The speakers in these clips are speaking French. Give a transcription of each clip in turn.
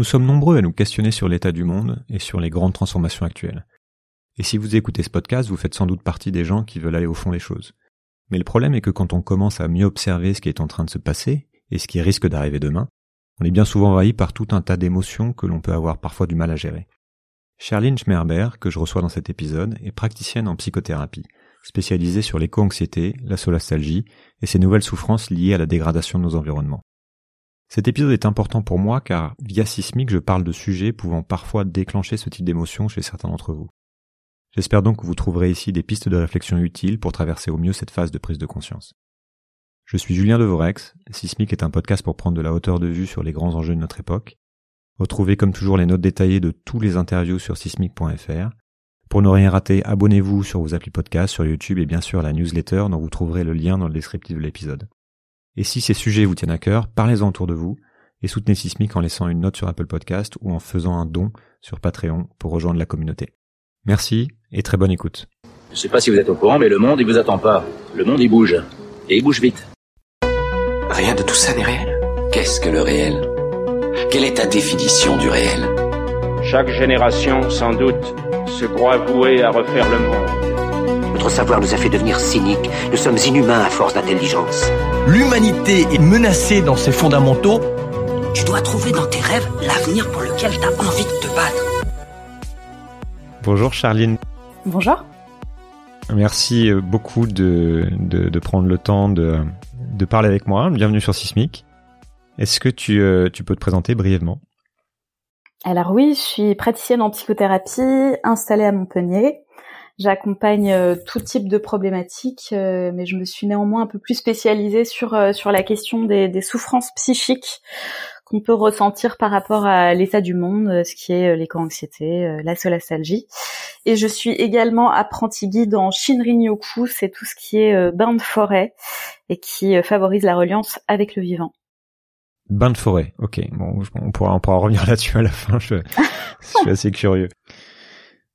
Nous sommes nombreux à nous questionner sur l'état du monde et sur les grandes transformations actuelles. Et si vous écoutez ce podcast, vous faites sans doute partie des gens qui veulent aller au fond des choses. Mais le problème est que quand on commence à mieux observer ce qui est en train de se passer et ce qui risque d'arriver demain, on est bien souvent envahi par tout un tas d'émotions que l'on peut avoir parfois du mal à gérer. Charlene Schmerber, que je reçois dans cet épisode, est praticienne en psychothérapie, spécialisée sur l'éco-anxiété, la solastalgie et ces nouvelles souffrances liées à la dégradation de nos environnements. Cet épisode est important pour moi car via Sismic je parle de sujets pouvant parfois déclencher ce type d'émotion chez certains d'entre vous. J'espère donc que vous trouverez ici des pistes de réflexion utiles pour traverser au mieux cette phase de prise de conscience. Je suis Julien Devorex, Sismic est un podcast pour prendre de la hauteur de vue sur les grands enjeux de notre époque. Retrouvez comme toujours les notes détaillées de tous les interviews sur sismic.fr. Pour ne rien rater, abonnez-vous sur vos applis podcast, sur YouTube et bien sûr la newsletter dont vous trouverez le lien dans le descriptif de l'épisode. Et si ces sujets vous tiennent à cœur, parlez-en autour de vous et soutenez Sismic en laissant une note sur Apple Podcast ou en faisant un don sur Patreon pour rejoindre la communauté. Merci et très bonne écoute. Je sais pas si vous êtes au courant, mais le monde, il vous attend pas. Le monde, il bouge. Et il bouge vite. Rien de tout ça n'est réel. Qu'est-ce que le réel? Quelle est ta définition du réel? Chaque génération, sans doute, se croit vouée à refaire le monde. Notre savoir nous a fait devenir cyniques. Nous sommes inhumains à force d'intelligence. L'humanité est menacée dans ses fondamentaux. Tu dois trouver dans tes rêves l'avenir pour lequel tu as envie de te battre. Bonjour Charline. Bonjour. Merci euh, beaucoup de, de, de prendre le temps de, de, parler avec moi. Bienvenue sur Sismic. Est-ce que tu, euh, tu peux te présenter brièvement? Alors oui, je suis praticienne en psychothérapie installée à Montpellier. J'accompagne euh, tout type de problématiques, mais je me suis néanmoins un peu plus spécialisée sur sur la question des, des souffrances psychiques qu'on peut ressentir par rapport à l'état du monde, euh, ce qui est euh, l'éco-anxiété, euh, la solastalgie. Et je suis également apprenti guide en Shinrin-yoku, c'est tout ce qui est bain de forêt et qui favorise la reliance avec le vivant. Bain de forêt, ok. Bon, on pourra, on pourra revenir là-dessus à la fin. Je, je suis assez curieux.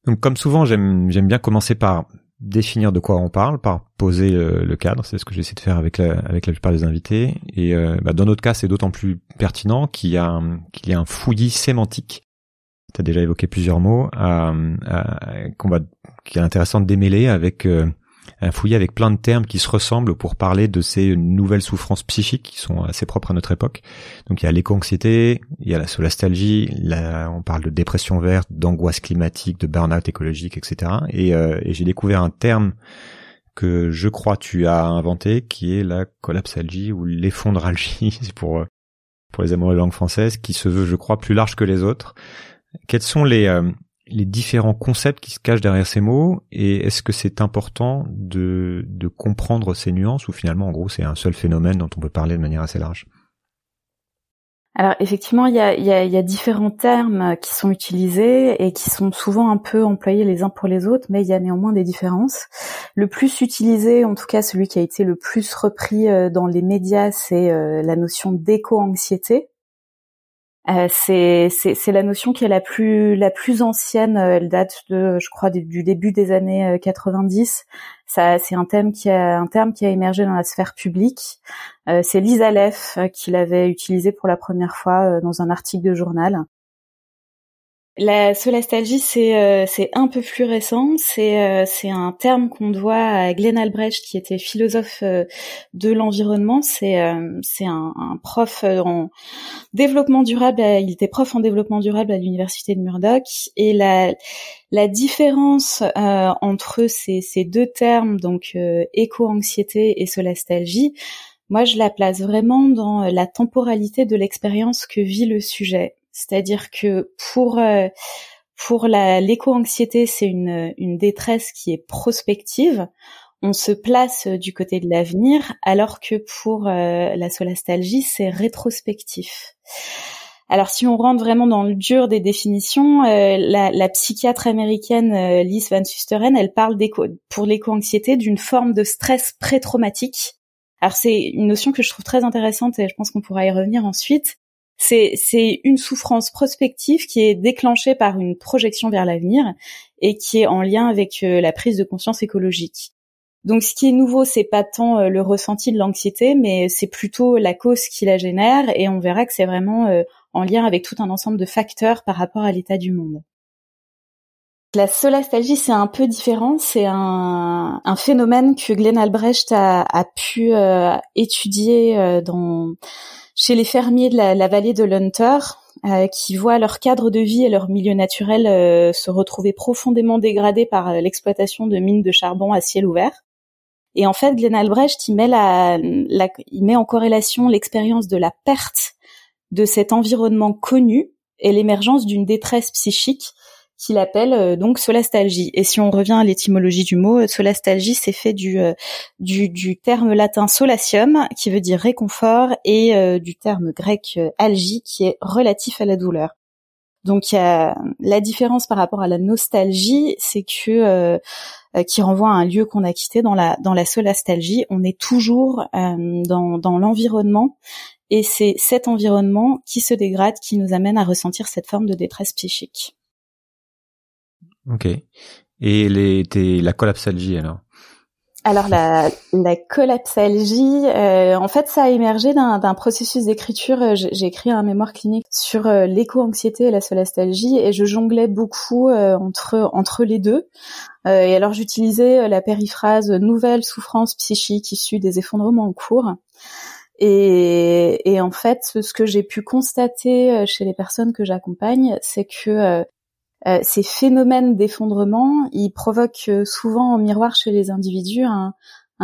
Donc, comme souvent, j'aime, bien commencer par définir de quoi on parle, par poser le, cadre. C'est ce que j'essaie de faire avec la, avec la plupart des invités. Et euh, bah, dans notre cas, c'est d'autant plus pertinent qu'il y a qu'il y a un fouillis sémantique. Tu as déjà évoqué plusieurs mots qu'on va, qui est intéressant de démêler avec euh, un fouillis avec plein de termes qui se ressemblent pour parler de ces nouvelles souffrances psychiques qui sont assez propres à notre époque. Donc il y a l'éco-anxiété, il y a la solastalgie, là on parle de dépression verte, d'angoisse climatique, de burn-out écologique, etc. Et, euh, et j'ai découvert un terme que je crois tu as inventé, qui est la collapsalgie ou l'effondralgie, pour euh, pour les amoureux de langue française, qui se veut, je crois, plus large que les autres. Quels sont les euh, les différents concepts qui se cachent derrière ces mots et est-ce que c'est important de, comprendre ces nuances ou finalement en gros c'est un seul phénomène dont on peut parler de manière assez large? Alors effectivement, il y a, différents termes qui sont utilisés et qui sont souvent un peu employés les uns pour les autres, mais il y a néanmoins des différences. Le plus utilisé, en tout cas celui qui a été le plus repris euh, dans les médias, c'est euh, la notion d'éco-anxiété. Euh, c'est la notion qui est la plus la plus ancienne. Euh, elle date de, je crois, du début des années 90. Euh, c'est un thème qui a un terme qui a émergé dans la sphère publique. Euh, c'est Lisa Leff qui l'avait utilisé pour la première fois dans un article de journal. La solastalgie, c'est euh, c'est un peu plus récent. C'est euh, c'est un terme qu'on doit à Glenn Albrecht, qui était philosophe euh, de l'environnement. C'est un, prof en développement durable. Il était prof en développement durable à l'université de Murdoch. Et la la différence entre ces ces deux termes, donc éco-anxiété et solastalgie, moi je la place vraiment dans la temporalité de l'expérience que vit le sujet. C'est-à-dire que pour euh, pour l'éco-anxiété, c'est une, détresse qui est prospective. On se place du côté de l'avenir, alors que pour euh, la solastalgie, c'est rétrospectif. Alors si on rentre vraiment dans le dur des définitions, euh, la, la, psychiatre américaine euh, Liz Van Susteren, elle parle pour l'éco-anxiété d'une forme de stress pré-traumatique. Alors c'est une notion que je trouve très intéressante et je pense qu'on pourra y revenir ensuite c'est une souffrance prospective qui est déclenchée par une projection vers l'avenir et qui est en lien avec euh, la prise de conscience écologique. Donc ce qui est nouveau, c'est pas tant euh, le ressenti de l'anxiété, mais c'est plutôt la cause qui la génère et on verra que c'est vraiment euh, en lien avec tout un ensemble de facteurs par rapport à l'état du monde. La solastalgie, c'est un peu différent. C'est un, phénomène que Glenn Albrecht a, pu euh, étudier euh, dans, chez les fermiers de la, vallée de l'Hunter, euh, qui voient leur cadre de vie et leur milieu naturel se retrouver profondément dégradés par l'exploitation de mines de charbon à ciel ouvert. Et en fait, Glenn Albrecht, il met, la, il met en corrélation l'expérience de la perte de cet environnement connu et l'émergence d'une détresse psychique qu'il appelle euh, donc solastalgie. Et si on revient à l'étymologie du mot, euh, solastalgie, c'est fait du, euh, du terme latin solatium, qui veut dire réconfort, et du terme grec algie, qui est relatif à la douleur. Donc la différence par rapport à la nostalgie, c'est que qui renvoie à un lieu qu'on a quitté dans la dans la solastalgie, on est toujours dans, dans l'environnement et c'est cet environnement qui se dégrade qui nous amène à ressentir cette forme de détresse psychique. Ok. Et les, la collapsalgie alors? Alors la, la collapsalgie, euh, en fait, ça a émergé d'un processus d'écriture. Euh, j'ai écrit un mémoire clinique sur euh, l'éco-anxiété et la solastalgie, et je jonglais beaucoup entre entre les deux. et alors j'utilisais la périphrase nouvelle souffrance psychique issue des effondrements en cours. Et, et en fait, ce que j'ai pu constater chez les personnes que j'accompagne, c'est que euh, ces phénomènes d'effondrement, ils provoquent euh, souvent en miroir chez les individus un,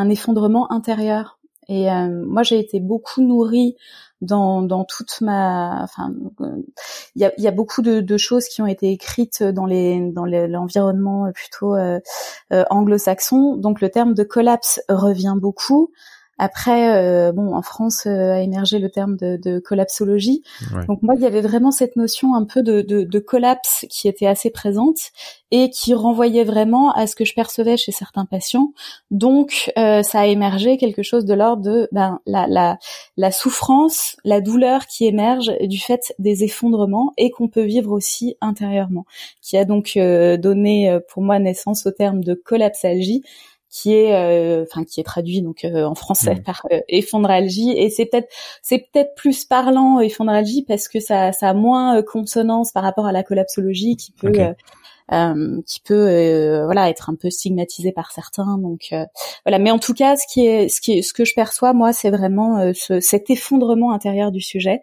effondrement intérieur. Et euh, moi, j'ai été beaucoup nourrie dans, dans toute ma, enfin, il y a, y a, beaucoup de, de, choses qui ont été écrites dans les dans l'environnement plutôt anglo-saxon. Donc le terme de collapse revient beaucoup. Après, euh, bon, en France euh, a émergé le terme de, de collapsologie. Donc moi, il y avait vraiment cette notion un peu de, de, de, collapse qui était assez présente et qui renvoyait vraiment à ce que je percevais chez certains patients. Donc, euh, ça a émergé quelque chose de l'ordre de ben, la, la, la souffrance, la douleur qui émerge du fait des effondrements et qu'on peut vivre aussi intérieurement, qui a donc donné pour moi naissance au terme de collapsalgie qui est euh, enfin qui est traduit donc euh, en français mm. par euh, effondralgie et c'est peut-être c'est peut-être plus parlant effondralgie parce que ça ça a moins consonance par rapport à la collapsologie qui peut qui peut voilà être un peu stigmatisé par certains. Donc voilà. Mais en tout cas ce qui est ce qui est ce que je perçois moi c'est vraiment ce, cet effondrement intérieur du sujet.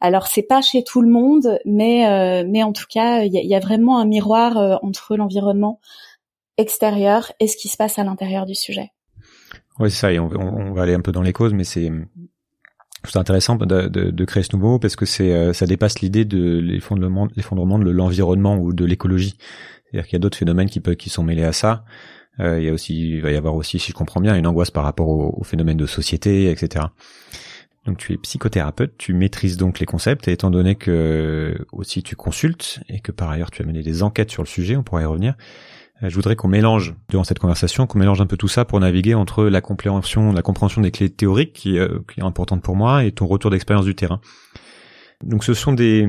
Alors c'est pas chez tout le monde mais mais en tout cas il y a, y a, vraiment un miroir entre l'environnement extérieur et ce qui se passe à l'intérieur du sujet. Oui, c'est ça, et on, va aller un peu dans les causes, mais c'est c'est intéressant de, de, créer ce nouveau parce que c'est euh, ça dépasse l'idée de l'effondrement de l'environnement ou de l'écologie. C'est-à-dire qu'il y a d'autres phénomènes qui peuvent qui sont mêlés à ça. Euh, il y a aussi il va y avoir aussi, si je comprends bien, une angoisse par rapport aux, phénomènes de société, etc. Donc tu es psychothérapeute, tu maîtrises donc les concepts et étant donné que aussi tu consultes et que par ailleurs tu as mené des enquêtes sur le sujet, on pourrait y revenir. Euh, je voudrais qu'on mélange durant cette conversation, qu'on mélange un peu tout ça pour naviguer entre la compréhension, la compréhension des clés théoriques qui, euh, qui est importante pour moi et ton retour d'expérience du terrain. Donc ce sont des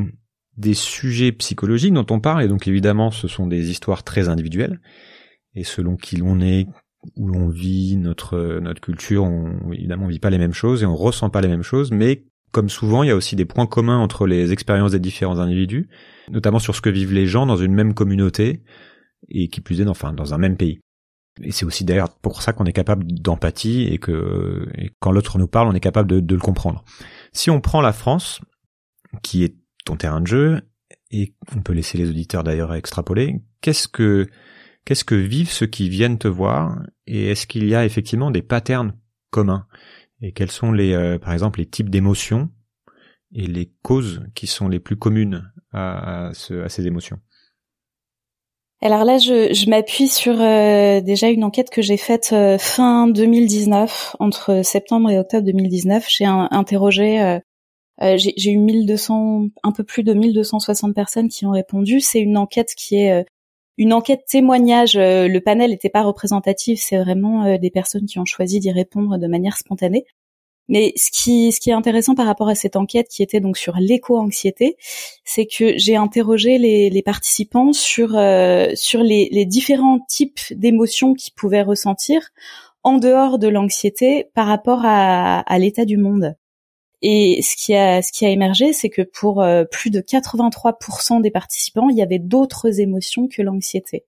des sujets psychologiques dont on parle et donc évidemment ce sont des histoires très individuelles et selon qui l'on est, où l'on vit, notre notre culture, on, évidemment on vit pas les mêmes choses et on ressent pas les mêmes choses, mais comme souvent, il y a aussi des points communs entre les expériences des différents individus, notamment sur ce que vivent les gens dans une même communauté, et qui plus est dans, enfin, dans un même pays. Et c'est aussi d'ailleurs pour ça qu'on est capable d'empathie et que quand l'autre nous parle, on est capable de, de, le comprendre. Si on prend la France, qui est ton terrain de jeu, et on peut laisser les auditeurs d'ailleurs extrapoler, qu'est-ce que qu'est-ce que vivent ceux qui viennent te voir et est-ce qu'il y a effectivement des patterns communs? Et quels sont les euh, par exemple les types d'émotions et les causes qui sont les plus communes à, à, ce, à ces émotions? Alors là, je, m'appuie sur euh, déjà une enquête que j'ai faite euh, fin 2019, entre septembre et octobre 2019. J'ai interrogé, euh, j'ai eu 1200, un peu plus de 1260 personnes qui ont répondu. C'est une enquête qui est une enquête témoignage. le panel n'était pas représentatif, c'est vraiment des personnes qui ont choisi d'y répondre de manière spontanée. Mais ce qui, ce qui est intéressant par rapport à cette enquête qui était donc sur l'éco-anxiété, c'est que j'ai interrogé les, les, participants sur, euh, sur les, les différents types d'émotions qu'ils pouvaient ressentir en dehors de l'anxiété par rapport à, à l'état du monde. Et ce qui a ce qui a émergé, c'est que pour plus de 83% des participants, il y avait d'autres émotions que l'anxiété.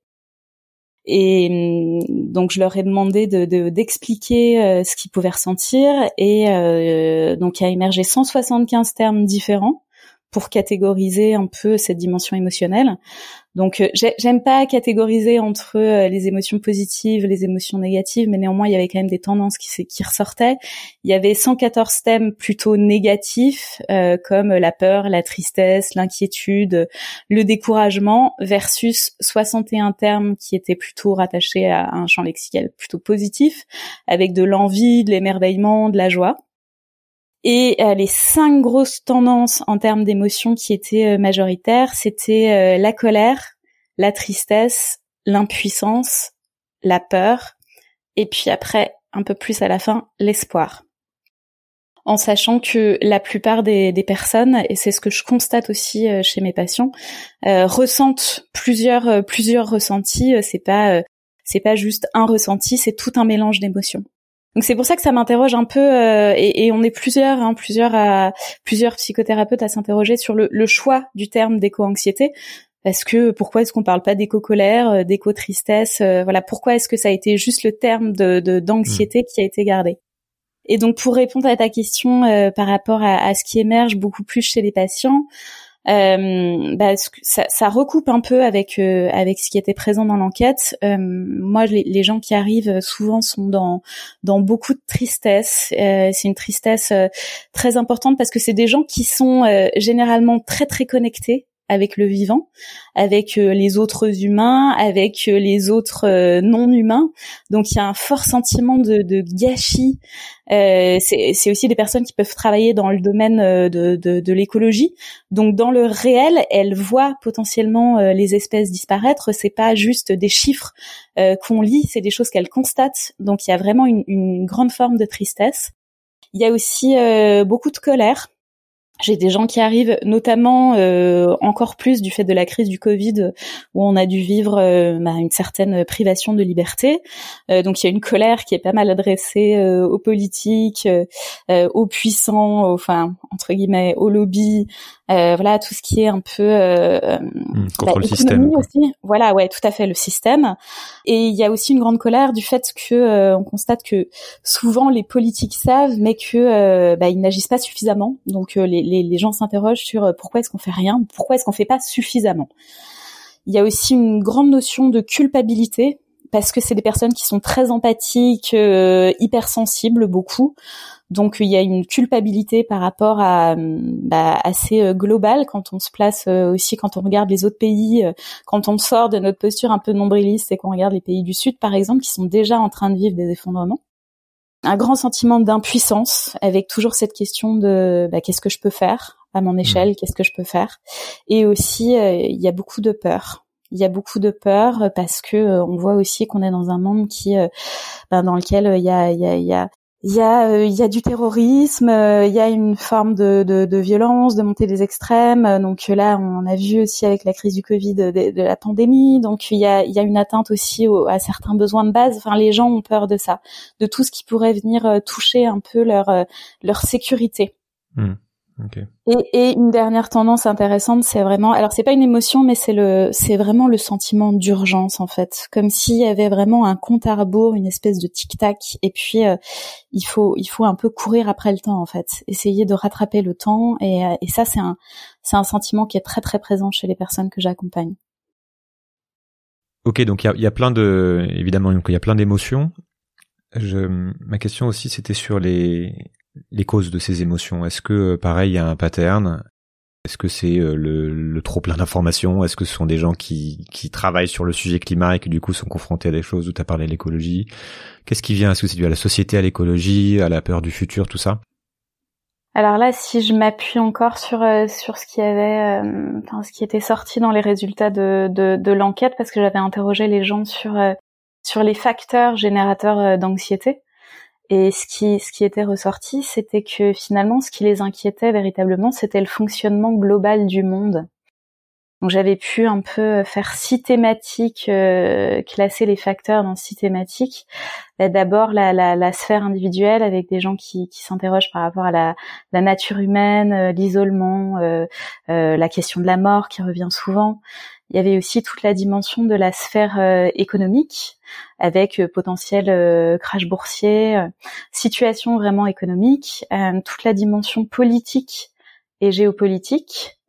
Et hum, donc je leur ai demandé de d'expliquer ce qu'ils pouvaient ressentir. Et donc il a émergé 175 termes différents pour catégoriser un peu cette dimension émotionnelle. Donc euh, j'aime pas catégoriser entre euh, les émotions positives, les émotions négatives, mais néanmoins il y avait quand même des tendances qui, ressortaient. Il y avait 114 thèmes plutôt négatifs euh, comme la peur, la tristesse, l'inquiétude, le découragement versus 61 termes qui étaient plutôt rattachés à un champ lexical plutôt positif avec de l'envie, de l'émerveillement, de la joie. Et euh, les cinq grosses tendances en termes d'émotions qui étaient euh, majoritaires, c'était euh, la colère, la tristesse, l'impuissance, la peur, et puis après, un peu plus à la fin, l'espoir. En sachant que la plupart des, des personnes, et c'est ce que je constate aussi chez mes patients, ressentent plusieurs plusieurs ressentis. C'est pas c'est pas juste un ressenti, c'est tout un mélange d'émotions. Donc c'est pour ça que ça m'interroge un peu euh, et, et, on est plusieurs, hein, plusieurs à, plusieurs psychothérapeutes à s'interroger sur le, le, choix du terme d'éco-anxiété. Parce que pourquoi est-ce qu'on parle pas d'éco-colère, euh, d'éco-tristesse euh, Voilà, pourquoi est-ce que ça a été juste le terme de d'anxiété qui a été gardé? Et donc pour répondre à ta question par rapport à, à, ce qui émerge beaucoup plus chez les patients, euh, bah, ça, ça, recoupe un peu avec euh, avec ce qui était présent dans l'enquête. Euh, moi, les, les, gens qui arrivent souvent sont dans dans beaucoup de tristesse. Euh, c'est une tristesse très importante parce que c'est des gens qui sont généralement très très connectés avec le vivant, avec euh, les autres humains, avec euh, les autres euh, non humains. Donc il y a un fort sentiment de, de gâchis. Euh, c'est aussi des personnes qui peuvent travailler dans le domaine de, de, de l'écologie. Donc dans le réel, elles voient potentiellement les espèces disparaître. C'est pas juste des chiffres qu'on lit, c'est des choses qu'elles constatent. Donc il y a vraiment une, une, grande forme de tristesse. Il y a aussi beaucoup de colère j'ai des gens qui arrivent, notamment euh, encore plus du fait de la crise du Covid, où on a dû vivre euh, bah, une certaine privation de liberté. Euh, donc il y a une colère qui est pas mal adressée aux politiques, aux puissants, enfin entre guillemets aux lobbies, voilà tout ce qui est un peu mmh, contre le système. Aussi. Voilà, ouais, tout à fait le système. Et il y a aussi une grande colère du fait que on constate que souvent les politiques savent, mais que bah, ils n'agissent pas suffisamment. Donc les les, gens s'interrogent sur euh, pourquoi est-ce qu'on fait rien, pourquoi est-ce qu'on fait pas suffisamment. Il y a aussi une grande notion de culpabilité parce que c'est des personnes qui sont très empathiques, euh, hypersensibles beaucoup. Donc il y a une culpabilité par rapport à bah, assez euh, globale quand on se place aussi quand on regarde les autres pays, quand on sort de notre posture un peu nombriliste et qu'on regarde les pays du Sud par exemple qui sont déjà en train de vivre des effondrements un grand sentiment d'impuissance avec toujours cette question de bah, qu'est-ce que je peux faire à mon échelle, mmh. qu'est-ce que je peux faire? Et aussi euh, il y a beaucoup de peur. Il y a beaucoup de peur parce que euh, on voit aussi qu'on est dans un monde qui euh, ben, dans lequel il y a, y, a, y a il y a euh, il y a du terrorisme, euh, il y a une forme de, de, de, violence, de montée des extrêmes. Donc là, on a vu aussi avec la crise du Covid de, de la pandémie. Donc il y a il y a une atteinte aussi à certains besoins de base. Enfin, les gens ont peur de ça, de tout ce qui pourrait venir euh, toucher un peu leur leur sécurité. Mmh. Et, et, une dernière tendance intéressante, c'est vraiment, alors c'est pas une émotion, mais c'est le, c'est vraiment le sentiment d'urgence en fait, comme s'il y avait vraiment un compte à rebours, une espèce de tic tac, et puis euh, il faut, il faut un peu courir après le temps en fait, essayer de rattraper le temps, et, euh, et ça c'est un, c'est un sentiment qui est très très présent chez les personnes que j'accompagne. Ok, donc il y a, y a, plein de, évidemment, il y a plein d'émotions. Je, ma question aussi, c'était sur les, les causes de ces émotions. Est-ce que, euh, pareil, il y a un pattern? Est-ce que c'est euh, le, trop plein d'informations? Est-ce que ce sont des gens qui, qui travaillent sur le sujet climat et qui du coup sont confrontés à des choses où tu as parlé de l'écologie? Qu'est-ce qui vient? Est-ce que c'est dû à la société, à l'écologie, à la peur du futur, tout ça? Alors là, si je m'appuie encore sur euh, sur ce qui avait, enfin ce qui était sorti dans les résultats de de, de l'enquête, parce que j'avais interrogé les gens sur sur les facteurs générateurs d'anxiété. Et ce qui, ce qui était ressorti, c'était que finalement, ce qui les inquiétait véritablement, c'était le fonctionnement global du monde. Donc j'avais pu un peu faire six thématiques, euh, classer les facteurs dans six thématiques. D'abord la, la, la, sphère individuelle avec des gens qui, qui s'interrogent par rapport à la, la nature humaine, euh, l'isolement, euh, la question de la mort qui revient souvent. Il y avait aussi toute la dimension de la sphère économique avec potentiel crash boursier, situation vraiment économique, toute la dimension politique et géopolitique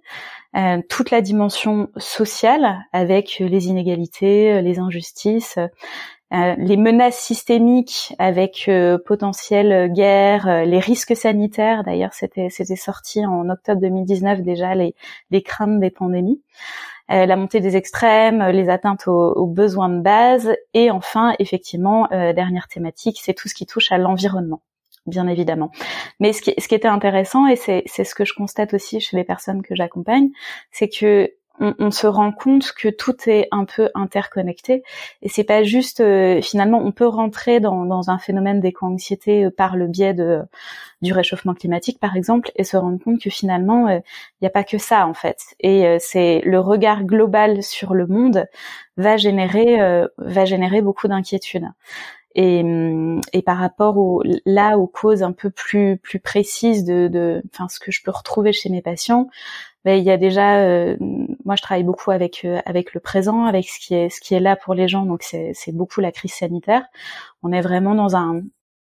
euh, toute la dimension sociale avec les inégalités, les injustices, euh, les menaces systémiques avec euh, potentielle guerre, les risques sanitaires. D'ailleurs, c'était c'était sorti en octobre 2019 déjà les les craintes des pandémies. la montée des extrêmes, les atteintes aux, aux besoins de base, et enfin, effectivement, dernière thématique, c'est tout ce qui touche à l'environnement bien évidemment. Mais ce qui, ce qui était intéressant, et c'est ce que je constate aussi chez les personnes que j'accompagne, c'est que on, se rend compte que tout est un peu interconnecté. Et c'est pas juste euh, finalement on peut rentrer dans, dans un phénomène d'éco-anxiété euh, par le biais de du réchauffement climatique par exemple et se rendre compte que finalement il euh, n'y a pas que ça en fait. Et c'est le regard global sur le monde va générer va générer beaucoup d'inquiétudes et, et par rapport au, là aux causes un peu plus plus précises de, de enfin ce que je peux retrouver chez mes patients, ben, il y a déjà euh, moi je travaille beaucoup avec euh, avec le présent, avec ce qui est ce qui est là pour les gens, donc c'est c'est beaucoup la crise sanitaire. On est vraiment dans un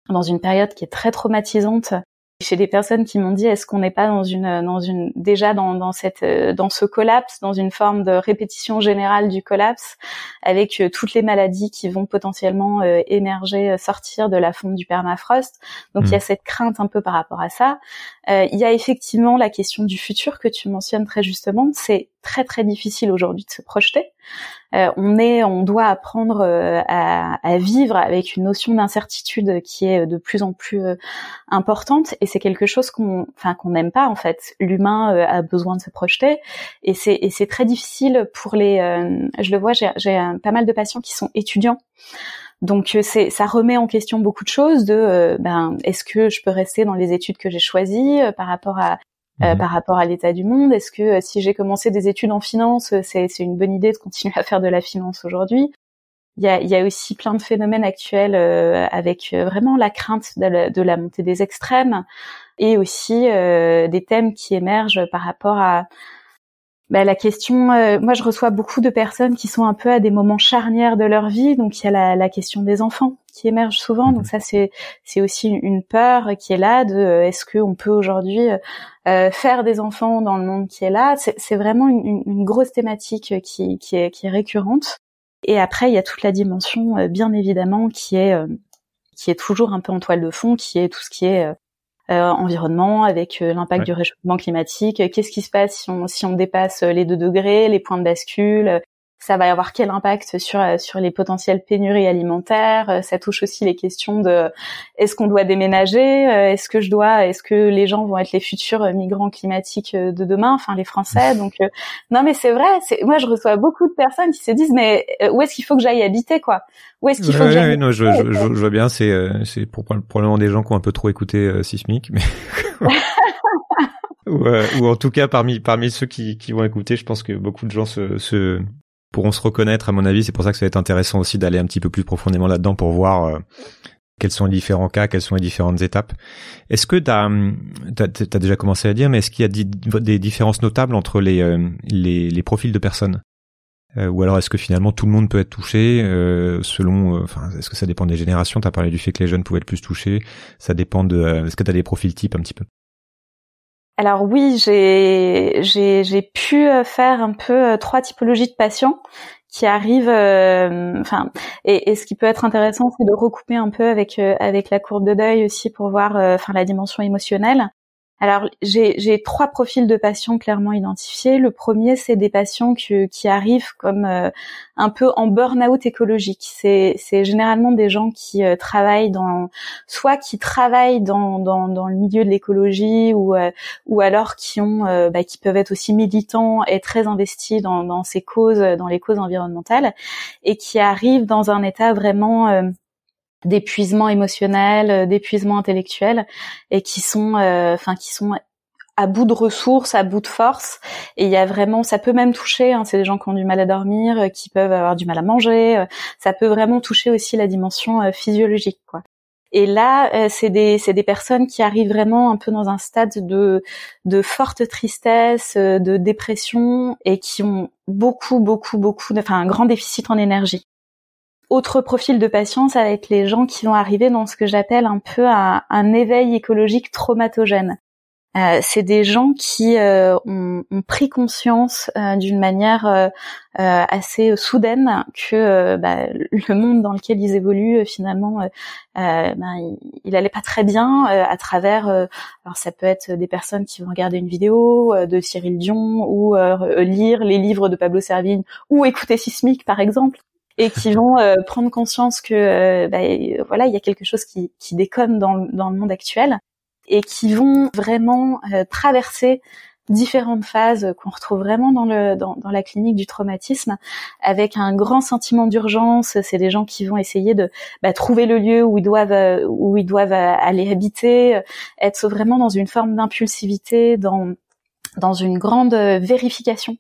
dans une période qui est très traumatisante chez des personnes qui m'ont dit est-ce qu'on n'est pas dans une dans une déjà dans dans cette dans ce collapse dans une forme de répétition générale du collapse avec euh, toutes les maladies qui vont potentiellement euh, émerger euh, sortir de la fonte du permafrost? Donc il y a mmh. cette crainte un peu par rapport à ça. Il y a effectivement la question du futur que tu mentionnes très justement. C'est très très difficile aujourd'hui de se projeter euh, on est, on doit apprendre euh, à, vivre avec une notion d'incertitude qui est de plus en plus euh, importante, et c'est quelque chose qu'on, enfin qu'on n'aime pas en fait. L'humain a besoin de se projeter, et c'est et c'est très difficile pour les. je le vois, j'ai pas mal de patients qui sont étudiants. Donc c'est ça remet en question beaucoup de choses de ben est-ce que je peux rester dans les études que j'ai choisies par rapport à euh, mhm. par rapport à l'état du monde Est-ce que euh, si j'ai commencé des études en finance, euh, c'est une bonne idée de continuer à faire de la finance aujourd'hui? Il y, a, il y a, aussi plein de phénomènes actuels avec vraiment la crainte de la, de la, montée des extrêmes et aussi des thèmes qui émergent par rapport à bah, la question, euh, moi je reçois beaucoup de personnes qui sont un peu à des moments charnières de leur vie, donc il y a la, la question des enfants qui émerge souvent, donc mhm. ça c'est c'est aussi une peur qui est là de euh, est-ce qu'on peut aujourd'hui euh, faire des enfants dans le monde qui est là, c'est vraiment une, une, grosse thématique qui qui est qui est récurrente. Et après il y a toute la dimension bien évidemment qui est qui est toujours un peu en toile de fond, qui est tout ce qui est euh, environnement, avec euh, l'impact du réchauffement climatique. Qu'est-ce qui se passe si on, si on dépasse les 2 degrés, les points de bascule ça va avoir quel impact sur euh, sur les potentielles pénuries alimentaires? Ça touche aussi les questions de est-ce qu'on doit déménager? Est-ce que je dois Est-ce que les gens vont être les futurs migrants climatiques de demain? Enfin, les Français. Donc non, mais c'est vrai. C'est moi, je reçois beaucoup de personnes qui se disent mais où est-ce qu'il faut que j'aille habiter quoi? Où est-ce qu'il faut que j'aille Non, je, je, je, vois bien. C'est c'est pour probablement des gens qui ont un peu trop écouté Sismic, mais. ou, ou, en tout cas parmi parmi ceux qui, qui vont écouter, je pense que beaucoup de gens se, se pourront se reconnaître, à mon avis. C'est pour ça que ça va être intéressant aussi d'aller un petit peu plus profondément là-dedans pour voir euh, quels sont les différents cas, quelles sont les différentes étapes. Est-ce que tu as, as, déjà commencé à dire, mais est-ce qu'il y a des différences notables entre les, euh, les, les, profils de personnes? Euh, Ou alors est-ce que finalement tout le monde peut être touché selon, enfin, est-ce que ça dépend des générations? Tu as parlé du fait que les jeunes pouvaient être plus touchés. Ça dépend de, est-ce que tu as des profils types un petit peu? Alors oui, j'ai pu euh, faire un peu euh, trois typologies de patients qui arrivent. Euh, enfin, et, et, ce qui peut être intéressant, c'est de recouper un peu avec avec la courbe de deuil aussi pour voir, enfin, la dimension émotionnelle. Alors, j'ai trois profils de patients clairement identifiés. Le premier, c'est des patients qui, qui arrivent comme euh, un peu en burn-out écologique. C'est généralement des gens qui euh, travaillent dans, soit qui travaillent dans, dans, dans le milieu de l'écologie ou, euh, ou alors qui ont, bah, qui peuvent être aussi militants et très investis dans, dans ces causes, dans les causes environnementales, et qui arrivent dans un état vraiment d'épuisement émotionnel, euh, d'épuisement intellectuel, et qui sont, euh, enfin, qui sont à bout de ressources, à bout de force. Et il y a vraiment, ça peut même toucher. Hein, c'est des gens qui ont du mal à dormir, qui peuvent avoir du mal à manger. ça peut vraiment toucher aussi la dimension physiologique, quoi. Et là, euh, c'est des c'est des personnes qui arrivent vraiment un peu dans un stade de de forte tristesse, euh, de dépression et qui ont beaucoup beaucoup beaucoup, enfin un grand déficit en énergie. Autre profil de patients, ça va être les gens qui vont arriver dans ce que j'appelle un peu un éveil écologique traumatogène. Euh, c'est des gens qui euh, ont, pris conscience euh, d'une manière assez soudaine que bah, le monde dans lequel ils évoluent finalement ben, il, allait pas très bien à travers alors ça peut être des personnes qui vont regarder une vidéo de Cyril Dion ou lire les livres de Pablo Servigne ou écouter Sismic par exemple et qui vont prendre conscience que bah, voilà il y a quelque chose qui, qui déconne dans, dans le monde actuel et qui vont vraiment euh, traverser différentes phases qu'on retrouve vraiment dans le dans, la clinique du traumatisme avec un grand sentiment d'urgence. C'est des gens qui vont essayer de bah, trouver le lieu où ils doivent euh, où ils doivent euh, aller habiter être vraiment dans une forme d'impulsivité dans dans une grande euh, vérification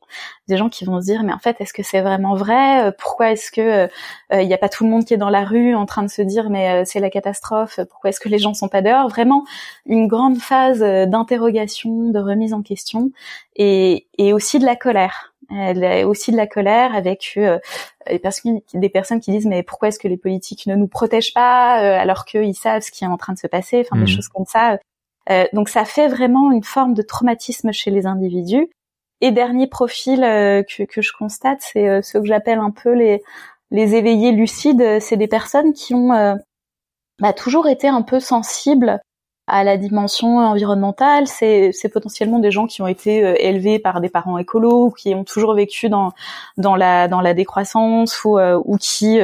des gens qui vont se dire mais en fait est-ce que c'est vraiment vrai? Euh, pourquoi est-ce que euh, il n'y a pas tout le monde qui est dans la rue en train de se dire mais c'est la catastrophe? Pourquoi est-ce que les gens sont pas dehors? Vraiment une grande phase d'interrogation de remise en question et, et aussi de la colère. Aussi de la colère avec des, personnes, des personnes qui disent mais pourquoi est-ce que les politiques ne nous protègent pas alors qu'ils savent ce qui est en train de se passer? Enfin des mmh. choses comme ça. euh, donc ça fait vraiment une forme de traumatisme chez les individus. Et dernier profil euh, que, que, je constate, c'est euh, ce que j'appelle un peu les, les éveillés lucides. C'est des personnes qui ont bah, toujours été un peu sensibles à la dimension environnementale. C'est, potentiellement des gens qui ont été élevés par des parents écolos, ou qui ont toujours vécu dans dans la dans la décroissance ou ou qui,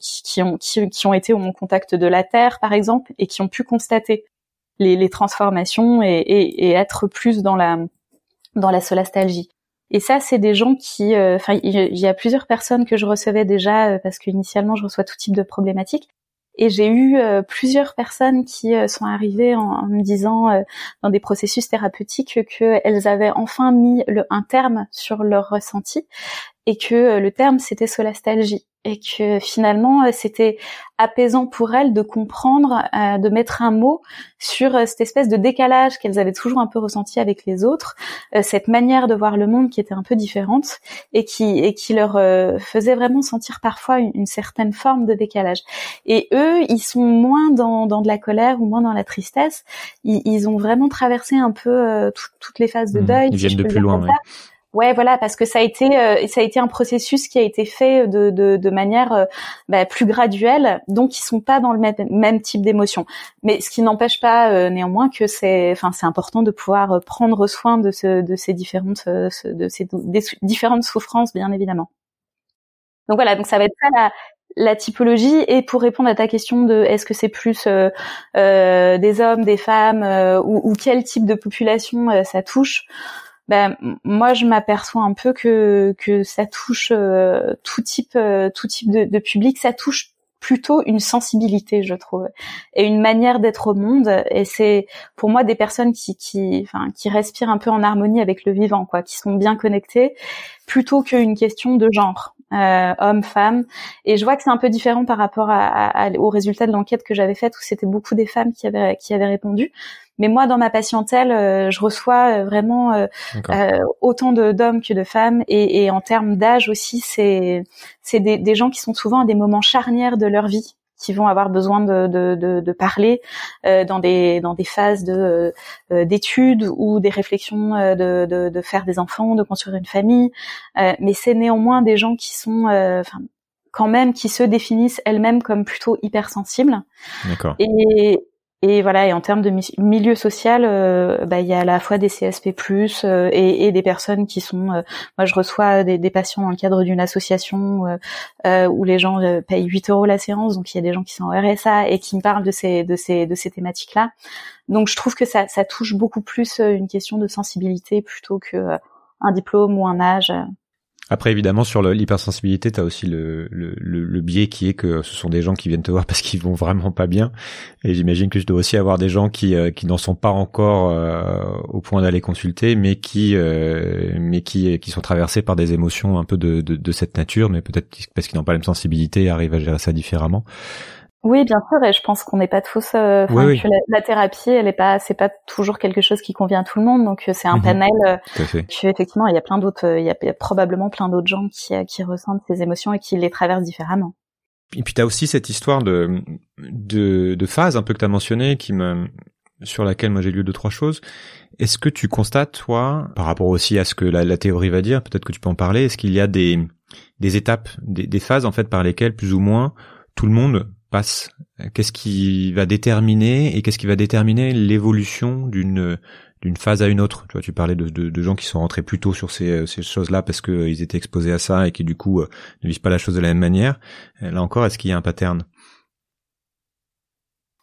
qui, qui ont qui, qui ont été au contact de la terre par exemple et qui ont pu constater les, les transformations et, et, et, être plus dans la dans la solastalgie. Et ça, c'est des gens qui, euh, enfin, il y a plusieurs personnes que je recevais déjà euh, parce qu'initialement, je reçois tout type de problématiques. Et j'ai eu euh, plusieurs personnes qui sont arrivées en, me disant dans des processus thérapeutiques qu'elles avaient enfin mis le, un terme sur leur ressenti et que le terme c'était solastalgie et que finalement euh, c'était apaisant pour elles de comprendre, euh, de mettre un mot sur euh, cette espèce de décalage qu'elles avaient toujours un peu ressenti avec les autres, cette manière de voir le monde qui était un peu différente et qui et qui leur faisait vraiment sentir parfois une, certaine forme de décalage. Et eux, ils sont moins dans, dans de la colère ou moins dans la tristesse. Ils, ont vraiment traversé un peu toutes les phases de mmh. deuil. Ils viennent de plus loin. Ouais, voilà, parce que ça a été euh, ça a été un processus qui a été fait de de, manière euh, bah, plus graduelle, donc ils sont pas dans le même, type d'émotion. Mais ce qui n'empêche pas euh, néanmoins que c'est enfin c'est important de pouvoir prendre soin de ce de ces différentes de ces différentes souffrances, bien évidemment. Donc voilà, donc ça va être ça la typologie et pour répondre à ta question de est-ce que c'est plus euh, des hommes, des femmes ou, quel type de population ça touche ben moi je m'aperçois un peu que que ça touche euh, tout type euh, tout type de, de, public, ça touche plutôt une sensibilité, je trouve, et une manière d'être au monde. Et c'est pour moi des personnes qui qui enfin qui respirent un peu en harmonie avec le vivant, quoi, qui sont bien connectées, plutôt qu'une question de genre. Euh, homme, femme, et je vois que c'est un peu différent par rapport à, à, aux résultats de l'enquête que j'avais faite où c'était beaucoup des femmes qui avaient qui avaient répondu. Mais moi, dans ma patientèle, euh, je reçois euh, vraiment euh, autant d'hommes que de femmes. Et, et en termes d'âge aussi, c'est c'est des, des, gens qui sont souvent à des moments charnières de leur vie qui vont avoir besoin de, de, de, de parler euh, dans des dans des phases de d'études ou des réflexions de, de, de, faire des enfants, de construire une famille. Euh, mais c'est néanmoins des gens qui sont, enfin, quand même, qui se définissent elles-mêmes comme plutôt hypersensibles. D'accord. Et, et voilà, et en termes de milieu social, euh, bah, il y a à la fois des CSP+, euh, et, et, des personnes qui sont... Euh, moi, je reçois des, des, patients dans le cadre d'une association où les gens payent 8 euros la séance, donc il y a des gens qui sont en RSA et qui me parlent de ces, de ces, de ces thématiques-là. Donc, je trouve que ça, ça touche beaucoup plus une question de sensibilité plutôt que un diplôme ou un âge. Après, évidemment, sur l'hypersensibilité, tu as aussi le, le, le, biais qui est que ce sont des gens qui viennent te voir parce qu'ils vont vraiment pas bien. Et j'imagine que tu dois aussi avoir des gens qui, euh, qui n'en sont pas encore euh, au point d'aller consulter, mais qui, euh, mais qui, qui sont traversés par des émotions un peu de, de, de cette nature, mais peut-être parce qu'ils n'ont pas la même sensibilité, arrivent à gérer ça différemment. Oui, bien sûr, et je pense qu'on n'est pas tous. Euh, la, thérapie, elle est pas, c'est pas toujours quelque chose qui convient à tout le monde, donc euh, c'est un mhm. panel. Euh, effectivement, il y a plein d'autres, il y, a, probablement plein d'autres gens qui, qui ressentent ces émotions et qui les traversent différemment. Et puis tu as aussi cette histoire de, de, de phase un peu que tu as mentionné, qui me, sur laquelle moi j'ai lu deux trois choses. Est-ce que tu constates toi, par rapport aussi à ce que la, la théorie va dire, peut-être que tu peux en parler, est-ce qu'il y a des des étapes, des, des phases en fait par lesquelles plus ou moins tout le monde passe Qu'est-ce qui va déterminer et qu'est-ce qui va déterminer l'évolution d'une d'une phase à une autre Tu vois, tu parlais de, de, gens qui sont rentrés plus tôt sur ces, ces choses-là parce qu'ils étaient exposés à ça et qui du coup euh, ne vivent pas la chose de la même manière. Là encore, est-ce qu'il y a un pattern?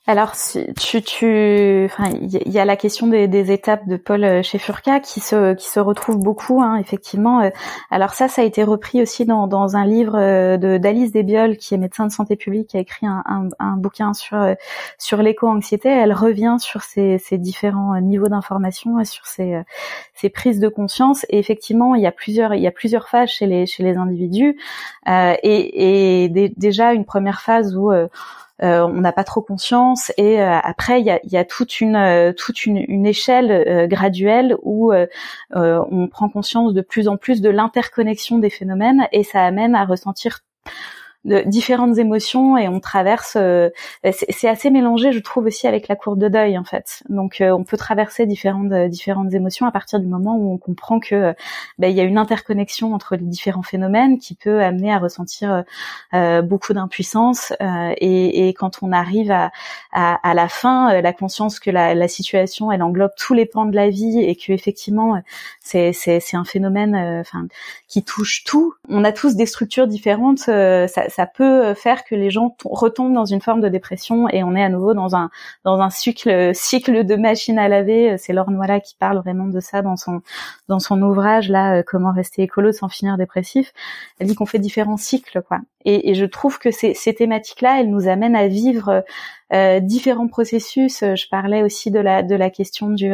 Alors, tu, tu, enfin, il y a la question des, des étapes de Paul euh, chez Furka qui se, qui se retrouve beaucoup, hein, effectivement. Euh. Alors ça, ça a été repris aussi dans, dans un livre euh, de d'Alice Desbiol, qui est médecin de santé publique, qui a écrit un, un, un bouquin sur sur l'éco-anxiété. Elle revient sur ces, ces différents niveaux d'information et sur ces, ces prises de conscience. Et effectivement, il y a plusieurs, il y a plusieurs phases chez les chez les individus. Euh, et, et déjà une première phase où euh, on n'a pas trop conscience. Et euh, après il y a, y toute une euh, toute une échelle graduelle où on prend conscience de plus en plus de l'interconnexion des phénomènes et ça amène à ressentir de différentes émotions et on traverse. Euh, c'est assez mélangé, je trouve aussi avec la courbe de deuil en fait. Donc euh, on peut traverser différentes euh, différentes émotions à partir du moment où on comprend que ben, il y a une interconnexion entre les différents phénomènes qui peut amener à ressentir beaucoup d'impuissance et, et, quand on arrive à, à, à la fin, la conscience que la, la, situation elle englobe tous les pans de la vie et que effectivement c'est c'est un phénomène enfin qui touche tout. On a tous des structures différentes. ça, ça peut euh, faire que les gens retombent dans une forme de dépression et on est à nouveau dans un dans un cycle cycle de machine à laver. C'est Laure Noila qui parle vraiment de ça dans son dans son ouvrage là, euh, comment rester écolo sans finir dépressif. Elle dit qu'on fait différents cycles quoi. Et, et je trouve que ces, ces thématiques-là, elles nous amènent à vivre euh, différents processus. Je parlais aussi de la de la question du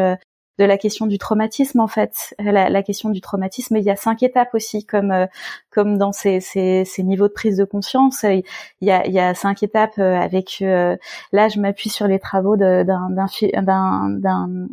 de la question du traumatisme en fait. La, la, question du traumatisme, il y a cinq étapes aussi, comme euh, comme dans ces, ces, ces, niveaux de prise de conscience. Il y a, il y a cinq étapes euh, avec. Euh, là, je m'appuie sur les travaux d'un d'un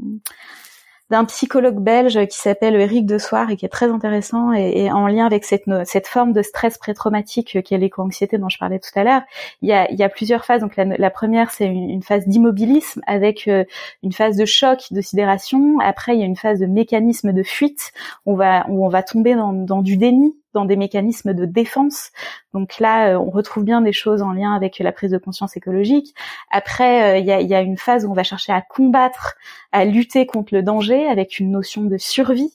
d'un psychologue belge qui s'appelle Eric de Soir et qui est très intéressant et, en lien avec cette, cette forme de stress pré-traumatique qui est l'éco-anxiété dont je parlais tout à l'heure. Il y a, plusieurs phases. Donc la, première, c'est une, phase d'immobilisme avec euh, une phase de choc, de sidération. Après, il y a une phase de mécanisme de fuite. Où on va tomber dans du déni dans des mécanismes de défense. Donc là, euh, on retrouve bien des choses en lien avec la prise de conscience écologique. Après, euh, il y, a, une phase où on va chercher à combattre, à lutter contre le danger avec une notion de survie.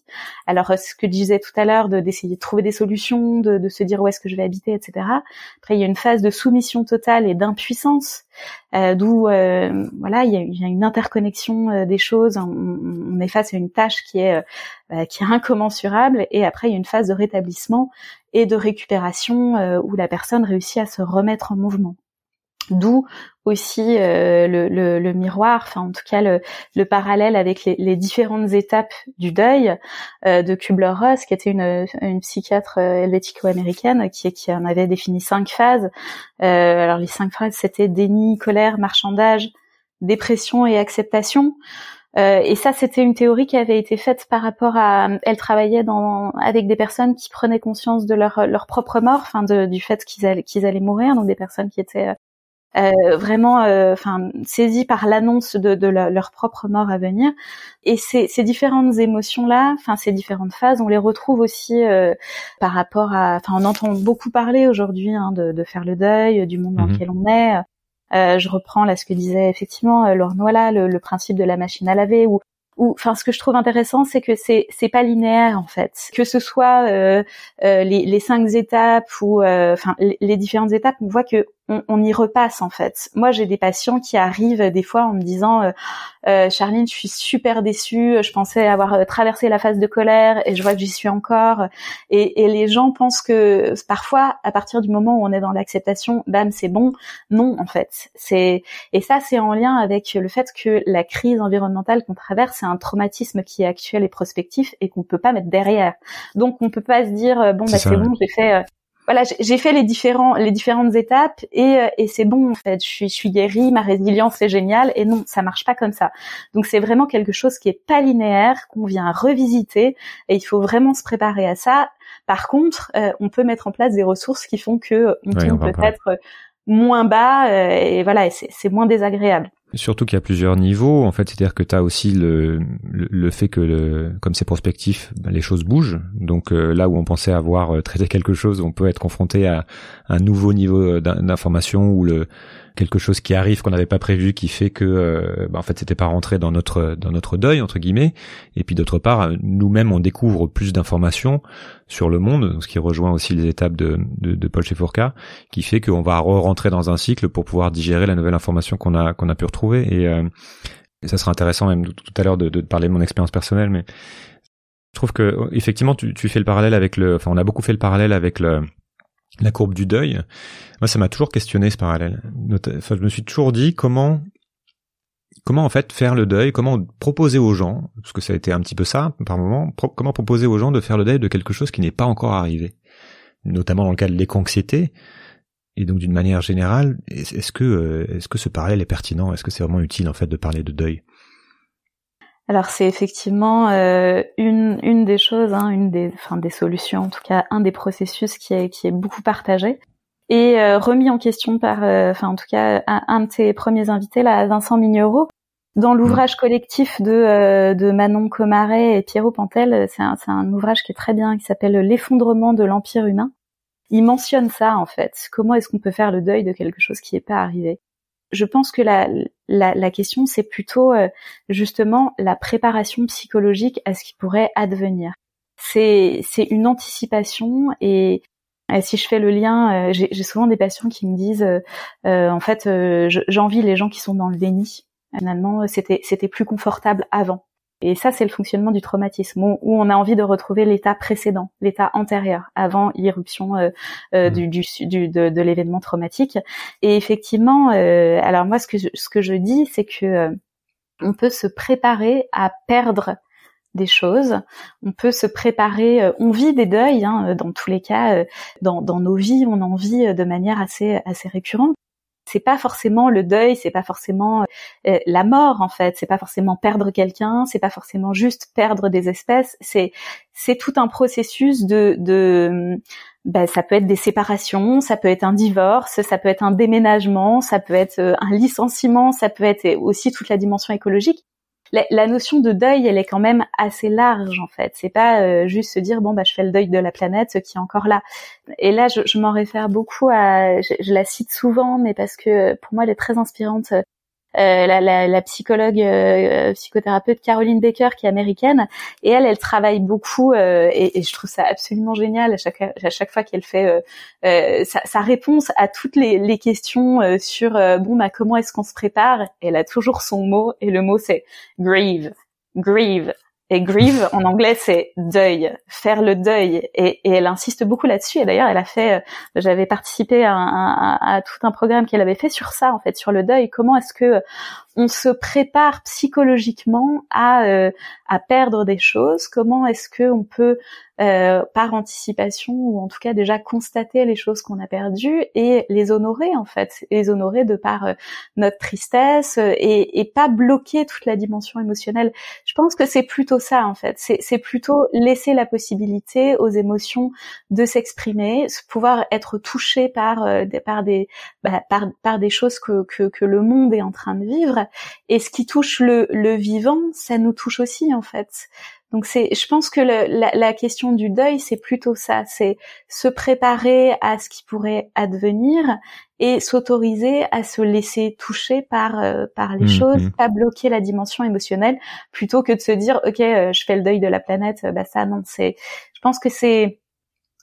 Alors, euh, ce que je disais tout à l'heure, d'essayer de, trouver des solutions, de, de, se dire où est-ce que je vais habiter, etc. Après, il y a une phase de soumission totale et d'impuissance euh, d'où euh, voilà il y a, une interconnexion euh, des choses. On, est face à une tâche qui est bah, qui est incommensurable et après il y a une phase de rétablissement et de récupération où la personne réussit à se remettre en mouvement. D'où aussi euh, le, le, le, miroir, enfin en tout cas le, le parallèle avec les, les, différentes étapes du deuil euh, de Kubler-Ross, qui était une, une psychiatre euh, helvético-américaine qui, qui en avait défini cinq phases. Euh, alors les cinq phases, c'était déni, colère, marchandage, dépression et acceptation. Euh, et ça, c'était une théorie qui avait été faite par rapport à. Elle travaillait dans, avec des personnes qui prenaient conscience de leur, leur propre mort, enfin du fait qu'ils allaient, qu'ils allaient mourir, donc des personnes qui étaient euh, vraiment euh, enfin saisis par l'annonce de, de leur propre mort à venir. Et ces, ces différentes émotions là enfin ces différentes phases on les retrouve aussi euh, par rapport à enfin on entend beaucoup parler aujourd'hui hein, de, de, faire le deuil du monde dans mhm. lequel on est. Euh, je reprends là ce que disait effectivement Laure Noila, le, le, principe de la machine à laver, ou ou enfin ce que je trouve intéressant c'est que c'est c'est pas linéaire en fait. Que ce soit euh, euh, les, les cinq étapes ou euh, enfin les, différentes étapes on voit que on, y repasse en fait. Moi, j'ai des patients qui arrivent des fois en me disant euh, euh, Charline, je suis super déçue, je pensais avoir euh, traversé la phase de colère et je vois que j'y suis encore. Et, et, les gens pensent que parfois, à partir du moment où on est dans l'acceptation, bam, c'est bon. Non, en fait, c'est et ça, c'est en lien avec le fait que la crise environnementale qu'on traverse, c'est un traumatisme qui est actuel et prospectif et qu'on peut pas mettre derrière. Donc, on peut pas se dire bon, bah c'est bon, j'ai fait voilà, j'ai fait les différents les différentes étapes et, euh, et c'est bon en fait. Je suis je suis guérie, ma résilience est géniale et non, ça marche pas comme ça. Donc c'est vraiment quelque chose qui est pas linéaire qu'on vient revisiter et il faut vraiment se préparer à ça. Par contre, euh, on peut mettre en place des ressources qui font que on tombe peut-être moins bas euh, et voilà, c'est moins désagréable. Surtout qu'il y a plusieurs niveaux, en fait, c'est-à-dire que tu as aussi le, le, fait que, le, comme c'est prospectif, ben, les choses bougent. Donc euh, là où on pensait avoir euh, traité quelque chose, on peut être confronté à un nouveau niveau d'information où le, quelque chose qui arrive qu'on n'avait pas prévu qui fait que euh, bah, en fait c'était pas rentré dans notre dans notre deuil entre guillemets. Et puis d'autre part nous-mêmes on découvre plus d'informations sur le monde ce qui rejoint aussi les étapes de de, de Paul Chefourka qui fait qu'on va rentrer dans un cycle pour pouvoir digérer la nouvelle information qu'on a qu'on a pu retrouver. Et, euh, ça sera intéressant même tout à l'heure de, de parler de mon expérience personnelle mais je trouve que effectivement tu, tu fais le parallèle avec le enfin on a beaucoup fait le parallèle avec le la courbe du deuil. Moi, ça m'a toujours questionné ce parallèle. Enfin, je me suis toujours dit comment comment en fait faire le deuil, comment proposer aux gens, parce que ça a été un petit peu ça par moment, comment proposer aux gens de faire le deuil de quelque chose qui n'est pas encore arrivé, notamment dans le cas de l'éco-anxiété. Et donc d'une manière générale, est-ce que euh, est-ce que ce parallèle est pertinent? Est-ce que c'est vraiment utile en fait de parler de deuil? Alors c'est effectivement euh, une, une des choses, hein, une des, enfin des solutions, en tout cas un des processus qui est, qui est beaucoup partagé et euh, remis en question par, euh, enfin en tout cas un, de tes premiers invités là, Vincent Mignereau, dans l'ouvrage collectif de, de Manon Comaret et Pierrot Pantel. C'est un, un ouvrage qui est très bien, qui s'appelle L'effondrement de l'empire humain. Il mentionne ça en fait. Comment est-ce qu'on peut faire le deuil de quelque chose qui n'est pas arrivé? Je pense que la, la, question, c'est plutôt euh, justement la préparation psychologique à ce qui pourrait advenir. C'est, une anticipation et si je fais le lien, euh, j'ai, souvent des patients qui me disent, euh, en fait, j'envie les gens qui sont dans le déni. Finalement, c'était plus confortable avant. Et ça, c'est le fonctionnement du traumatisme, où, on a envie de retrouver l'état précédent, l'état antérieur, avant l'irruption euh, euh, mmh. du, du, de, de l'événement traumatique. Et effectivement, euh, alors moi, ce que je, ce que je dis, c'est que on peut se préparer à perdre des choses. On peut se préparer. on vit des deuils, hein, dans tous les cas, dans, dans, nos vies, on en vit de manière assez assez récurrente c'est pas forcément le deuil, c'est pas forcément euh, la mort en fait, c'est pas forcément perdre quelqu'un, c'est pas forcément juste perdre des espèces, c'est c'est tout un processus de de ben, ça peut être des séparations, ça peut être un divorce, ça peut être un déménagement, ça peut être euh, un licenciement, ça peut être aussi toute la dimension écologique la, notion de deuil, elle est quand même assez large en fait. C'est pas euh, juste se dire bon bah je fais le deuil de la planète qui est encore là. Et là, je, je m'en réfère beaucoup à, je, la cite souvent, mais parce que pour moi elle est très inspirante. Euh, la, la, la, psychologue euh, psychothérapeute Caroline Baker qui est américaine et elle elle travaille beaucoup euh, et, et, je trouve ça absolument génial à chaque à chaque fois qu'elle fait sa, sa, réponse à toutes les, les questions sur bon bah comment est-ce qu'on se prépare? Elle a toujours son mot et le mot c'est grieve grieve et grieve en anglais c'est deuil, faire le deuil. Et, elle insiste beaucoup là-dessus. Et d'ailleurs, elle a fait, euh, j'avais participé à, à, à, tout un programme qu'elle avait fait sur ça en fait, sur le deuil. Comment est-ce que on se prépare psychologiquement à, euh, à perdre des choses Comment est-ce que on peut, euh, par anticipation ou en tout cas déjà constater les choses qu'on a perdues et les honorer en fait, les honorer de par euh, notre tristesse et, et, pas bloquer toute la dimension émotionnelle. Je pense que c'est plutôt ça en fait. C'est plutôt laisser la possibilité aux émotions de s'exprimer, pouvoir être touché par, par des bah, par, par des choses que, que, que le monde est en train de vivre et ce qui touche le, le vivant, ça nous touche aussi en fait. Donc c'est, je pense que le, la, la, question du deuil, c'est plutôt ça, c'est se préparer à ce qui pourrait advenir et s'autoriser à se laisser toucher par euh, par les mmh, choses, mmh. pas bloquer la dimension émotionnelle, plutôt que de se dire ok, euh, je fais le deuil de la planète, bah ça non, c'est, je pense que c'est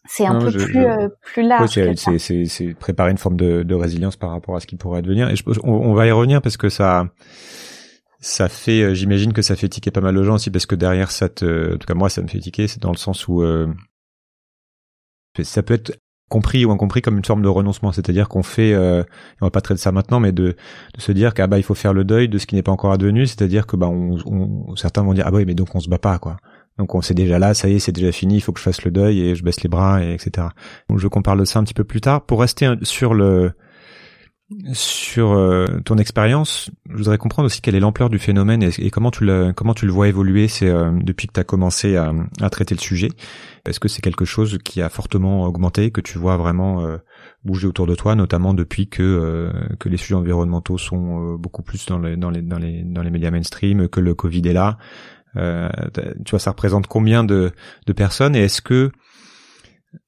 c'est un peu plus plus large. c'est c'est préparer une forme de, de résilience par rapport à ce qui pourrait advenir. Et je, on, on va y revenir parce que ça ça fait, j'imagine que ça fait tiquer pas mal de gens aussi parce que derrière ça te, en tout cas moi ça me fait tiquer, c'est dans le sens où ça peut être compris ou incompris comme une forme de renoncement, c'est-à-dire qu'on fait, euh, on va pas traiter ça maintenant, mais de, de se dire qu'ah bah il faut faire le deuil de ce qui n'est pas encore advenu, c'est-à-dire que bah on, on, certains vont dire ah bah oui mais donc on se bat pas quoi, donc on sait déjà là, ça y est c'est déjà fini, il faut que je fasse le deuil et je baisse les bras et etc. Donc je parle de ça un petit peu plus tard pour rester sur le sur euh, ton expérience, je voudrais comprendre aussi quelle est l'ampleur du phénomène et, comment tu le comment tu le vois évoluer. Euh, depuis que tu as commencé à, à, traiter le sujet. Est-ce que c'est quelque chose qui a fortement augmenté, que tu vois vraiment euh, bouger autour de toi, notamment depuis que que les sujets environnementaux sont beaucoup plus dans les dans les dans les dans les médias mainstream, que le Covid est là? Tu vois, ça représente combien de de personnes et est-ce que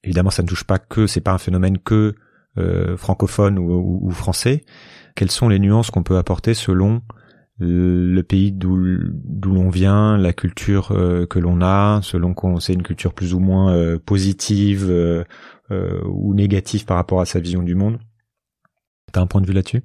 évidemment ça ne touche pas que c'est pas un phénomène que euh, francophone ou, ou, français, quelles sont les nuances qu'on peut apporter selon le pays d'où d'où l'on vient, la culture euh, que l'on a, selon qu'on c'est une culture plus ou moins euh, positive ou négative par rapport à sa vision du monde? T'as un point de vue là-dessus?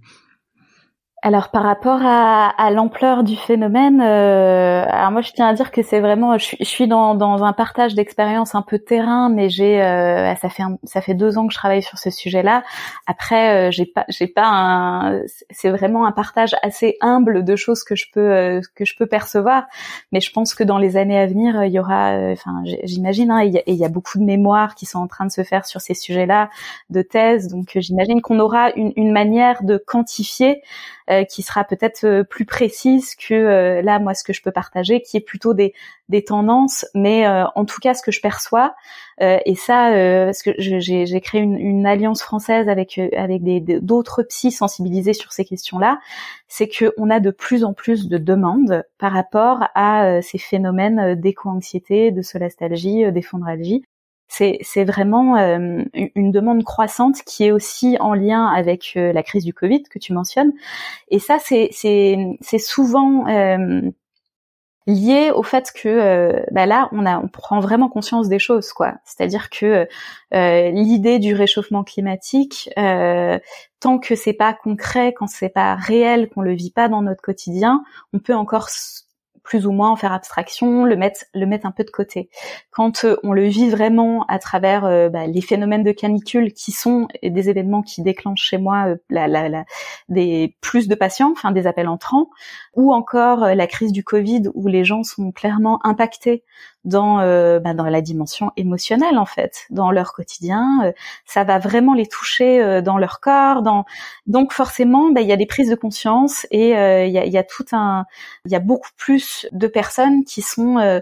Alors par rapport à, l'ampleur du phénomène, euh, alors moi je tiens à dire que c'est vraiment, je, suis dans, un partage d'expérience un peu terrain, mais j'ai, euh, ça fait ça fait deux ans que je travaille sur ce sujet-là. Après, euh, j'ai pas, j'ai pas un, c'est vraiment un partage assez humble de choses que je peux que je peux percevoir, mais je pense que dans les années à venir, il y aura, enfin j'imagine, hein, il, y a, beaucoup de mémoires qui sont en train de se faire sur ces sujets-là, de thèses, donc j'imagine qu'on aura une, une manière de quantifier euh, qui sera peut-être euh, plus précise que euh, là moi ce que je peux partager, qui est plutôt des, tendances, mais en tout cas ce que je perçois et ça parce que j'ai créé une, alliance française avec avec d'autres psys sensibilisés sur ces questions-là, c'est que on a de plus en plus de demandes par rapport à ces phénomènes d'éco-anxiété, de solastalgie, d'effondralgie c'est vraiment euh, une demande croissante qui est aussi en lien avec euh, la crise du Covid que tu mentionnes. Et ça, c'est souvent euh, lié au fait que bah là, on, a, on prend vraiment conscience des choses, quoi. C'est-à-dire que l'idée du réchauffement climatique, tant que c'est pas concret, quand c'est pas réel, qu'on le vit pas dans notre quotidien, on peut encore plus ou moins en faire abstraction, le mettre le mettre un peu de côté. Quand euh, on le vit vraiment à travers euh, bah, les phénomènes de canicule qui sont des événements qui déclenchent chez moi euh, des plus de patients, enfin des appels entrants, ou encore la crise du Covid où les gens sont clairement impactés dans bah, dans la dimension émotionnelle en fait, dans leur quotidien, ça va vraiment les toucher dans leur corps, dans donc forcément bah, il y a des prises de conscience et il y a, y a tout un il y a beaucoup plus de personnes qui sont euh,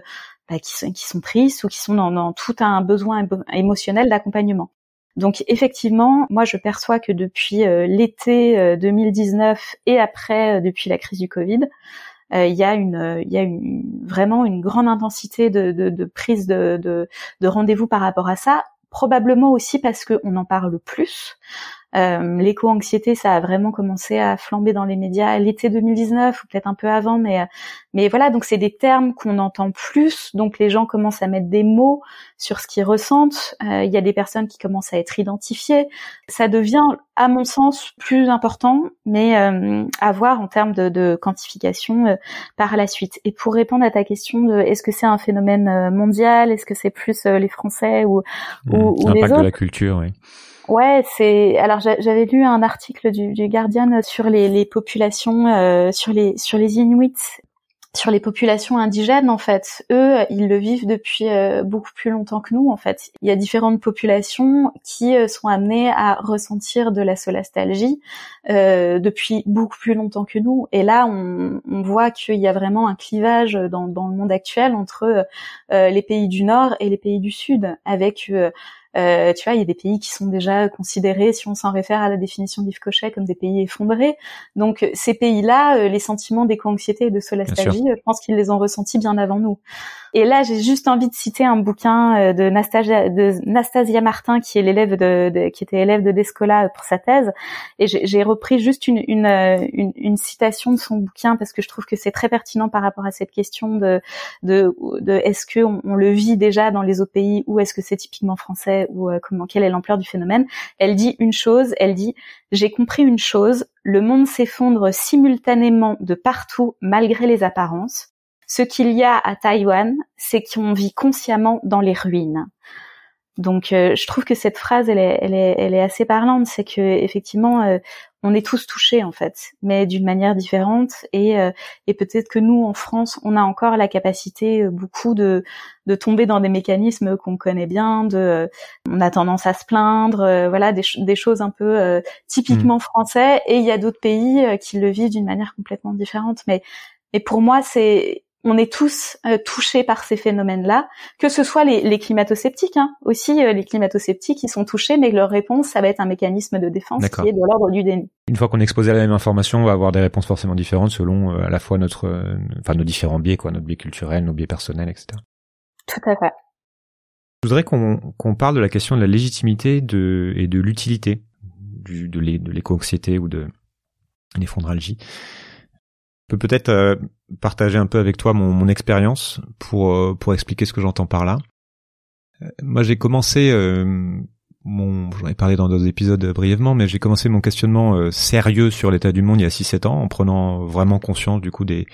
bah, qui sont qui sont tristes ou qui sont dans, tout un besoin émotionnel d'accompagnement. Donc effectivement, moi je perçois que depuis euh, l'été 2019 euh, et après depuis la crise du Covid, il y a une il y a une, vraiment une grande intensité de, de, prise de, de, de rendez-vous par rapport à ça probablement aussi parce qu'on en parle plus. Euh, L'éco-anxiété, ça a vraiment commencé à flamber dans les médias l'été 2019 ou peut-être un peu avant, mais mais voilà, donc c'est des termes qu'on entend plus, donc les gens commencent à mettre des mots sur ce qu'ils ressentent. Euh, il y a des personnes qui commencent à être identifiées. Ça devient, à mon sens, plus important, mais euh, à voir en termes de, de quantification euh, par la suite. Et pour répondre à ta question de est-ce que c'est un phénomène euh, mondial, est-ce que c'est plus les Français ou, ou, mmh, ou les autres de la culture, oui. Ouais, c'est alors j'avais lu un article du, Guardian sur les, populations euh, sur les sur les Inuits sur les populations indigènes en fait. Eux, ils le vivent depuis euh, beaucoup plus longtemps que nous en fait. Il y a différentes populations qui euh, sont amenées à ressentir de la solastalgie euh, depuis beaucoup plus longtemps que nous. Et là, on, on voit qu'il y a vraiment un clivage dans, dans le monde actuel entre les pays du Nord et les pays du Sud, avec euh, tu vois, il y a des pays qui sont déjà considérés, si on s'en réfère à la définition d'Yves Cochet, comme des pays effondrés. Donc ces pays-là, euh, les sentiments d'éco-anxiété et de solastalgie, je pense qu'ils les ont ressentis bien avant nous. Et là, j'ai juste envie de citer un bouquin euh, de Nastasia, de Nastasia Martin, qui est l'élève de, qui était élève de Descola pour sa thèse. Et j'ai repris juste une, une, une, une, citation de son bouquin parce que je trouve que c'est très pertinent par rapport à cette question de, de, de est-ce que on, le vit déjà dans les autres pays ou est-ce que c'est typiquement français ou comment quelle est l'ampleur du phénomène. Elle dit une chose, elle dit j'ai compris une chose, le monde s'effondre simultanément de partout malgré les apparences. Ce qu'il y a à Taïwan, c'est qu'on vit consciemment dans les ruines. Donc, euh, je trouve que cette phrase, elle est, elle est, elle est assez parlante. C'est que effectivement, euh, on est tous touchés en fait, mais d'une manière différente. Et, euh, et peut-être que nous, en France, on a encore la capacité beaucoup de, de tomber dans des mécanismes qu'on connaît bien. De, on a tendance à se plaindre, voilà, des, des, choses un peu typiquement mmh. français. Et il y a d'autres pays qui le vivent d'une manière complètement différente. Mais, mais pour moi, c'est on est tous euh, touchés par ces phénomènes-là, que ce soit les, les climato-sceptiques, hein. aussi euh, les climato-sceptiques, ils sont touchés, mais leur réponse, ça va être un mécanisme de défense qui est de l'ordre du déni. Une fois qu'on est exposé à la même information, on va avoir des réponses forcément différentes selon euh, à la fois notre, enfin nos différents biais, quoi, notre biais culturel, nos biais personnels, etc. Tout à fait. Je voudrais qu'on parle de la question de la légitimité de, et de l'utilité de l'éco-anxiété ou de l'effondralgie peux peut-être euh, partager un peu avec toi mon, mon expérience pour euh, pour expliquer ce que j'entends par là. Euh, moi, j'ai commencé mon, j'en ai parlé dans d'autres épisodes brièvement, mais j'ai commencé mon questionnement sérieux sur l'état du monde il y a 6-7 ans, en prenant vraiment conscience du coup des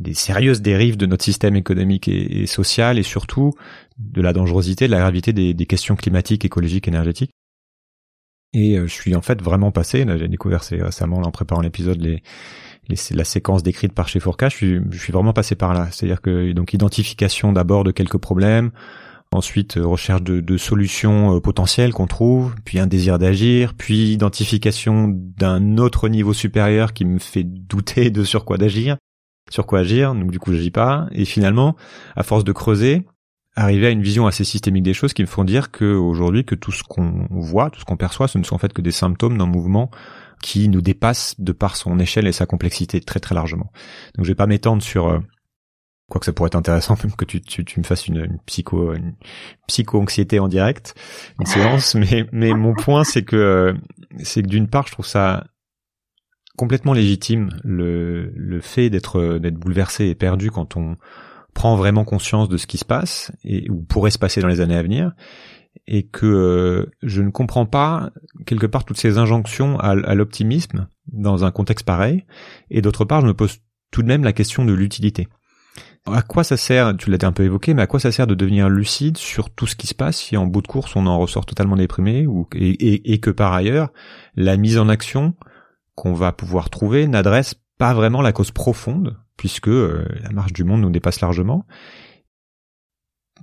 des sérieuses dérives de notre système économique et, social, et surtout de la dangerosité, de la gravité des, des questions climatiques, écologiques, énergétiques. Et je suis en fait vraiment passé, j'ai découvert récemment en préparant l'épisode les la séquence décrite par chez Fourca, je suis, je vraiment passé par là. C'est-à-dire que donc identification d'abord de quelques problèmes, ensuite euh, recherche de, de solutions euh, potentielles qu'on trouve, puis un désir d'agir, puis identification d'un autre niveau supérieur qui me fait douter de sur quoi d'agir, sur quoi agir, donc du coup j'agis pas, et finalement, à force de creuser, arriver à une vision assez systémique des choses qui me font dire que aujourd'hui que tout ce qu'on voit, tout ce qu'on perçoit, ce ne sont en fait que des symptômes d'un mouvement qui nous dépasse de par son échelle et sa complexité très très largement. Donc je vais pas m'étendre sur euh, quoi que ça pourrait être intéressant même que tu, tu, tu me fasses une, une psycho une psycho anxiété en direct une séance mais mais mon point c'est que euh, c'est que d'une part je trouve ça complètement légitime le le fait d'être d'être bouleversé et perdu quand on prend vraiment conscience de ce qui se passe et ou pourrait se passer dans les années à venir et que euh, je ne comprends pas quelque part toutes ces injonctions à, l'optimisme dans un contexte pareil, et d'autre part je me pose tout de même la question de l'utilité. À quoi ça sert, tu l'as un peu évoqué, mais à quoi ça sert de devenir lucide sur tout ce qui se passe si en bout de course on en ressort totalement déprimé et que par ailleurs la mise en action qu'on va pouvoir trouver n'adresse pas vraiment la cause profonde puisque euh, la marche du monde nous dépasse largement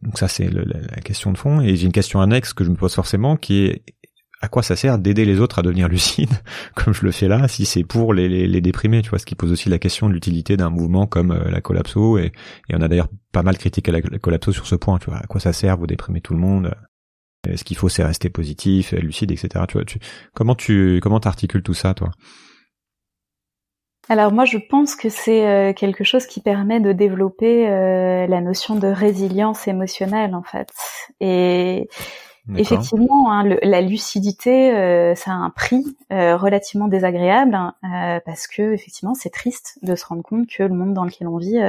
donc ça c'est la, question de fond. Et j'ai une question annexe que je me pose forcément qui est à quoi ça sert d'aider les autres à devenir lucides, comme je le fais là, si c'est pour les, déprimer, tu vois, ce qui pose aussi la question de l'utilité d'un mouvement comme euh, la collapso, et, on a d'ailleurs pas mal critiqué la, collapso sur ce point, tu vois, à quoi ça sert, vous déprimez tout le monde, ce qu'il faut c'est rester positif, lucide, etc. Tu vois, comment tu comment t'articules tout ça, toi? Alors moi je pense que c'est euh, quelque chose qui permet de développer euh, la notion de résilience émotionnelle en fait. Et effectivement, hein, la lucidité, euh, ça a un prix relativement désagréable hein, parce que effectivement c'est triste de se rendre compte que le monde dans lequel on vit,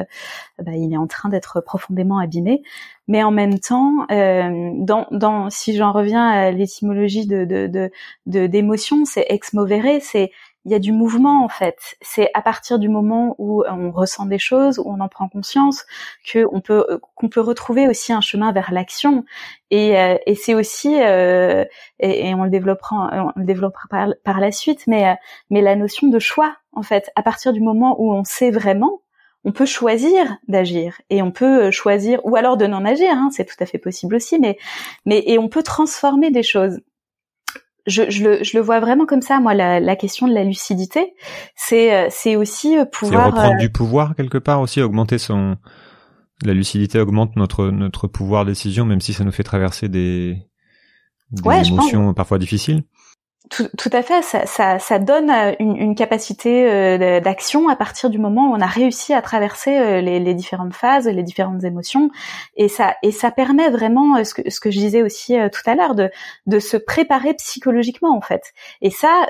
bah, il est en train d'être profondément abîmé. Mais en même temps, dans, dans, si j'en reviens à l'étymologie de d'émotion, de, de, c'est ex movere, c'est il y a du mouvement en fait. C'est à partir du moment où on ressent des choses, où on en prend conscience, que on peut euh, qu'on peut retrouver aussi un chemin vers l'action. Et, euh, et c'est aussi euh, et, on le développera on le développera par, par la suite, mais mais la notion de choix en fait. À partir du moment où on sait vraiment, on peut choisir d'agir et on peut choisir ou alors de n'en agir. Hein, c'est tout à fait possible aussi, mais mais et on peut transformer des choses je, je, le, je, le, vois vraiment comme ça, moi, la, la question de la lucidité, c'est euh, c'est aussi euh, pouvoir... C'est reprendre euh, du pouvoir quelque part aussi, augmenter son... La lucidité augmente notre, notre pouvoir décision, même si ça nous fait traverser des, des émotions parfois difficiles. Tout, tout, à fait, ça, ça, ça donne euh, une, une capacité euh, d'action à partir du moment où on a réussi à traverser euh, les, les, différentes phases, les différentes émotions, et ça et ça permet vraiment ce que ce que je disais aussi tout à l'heure de de se préparer psychologiquement en fait. Et ça,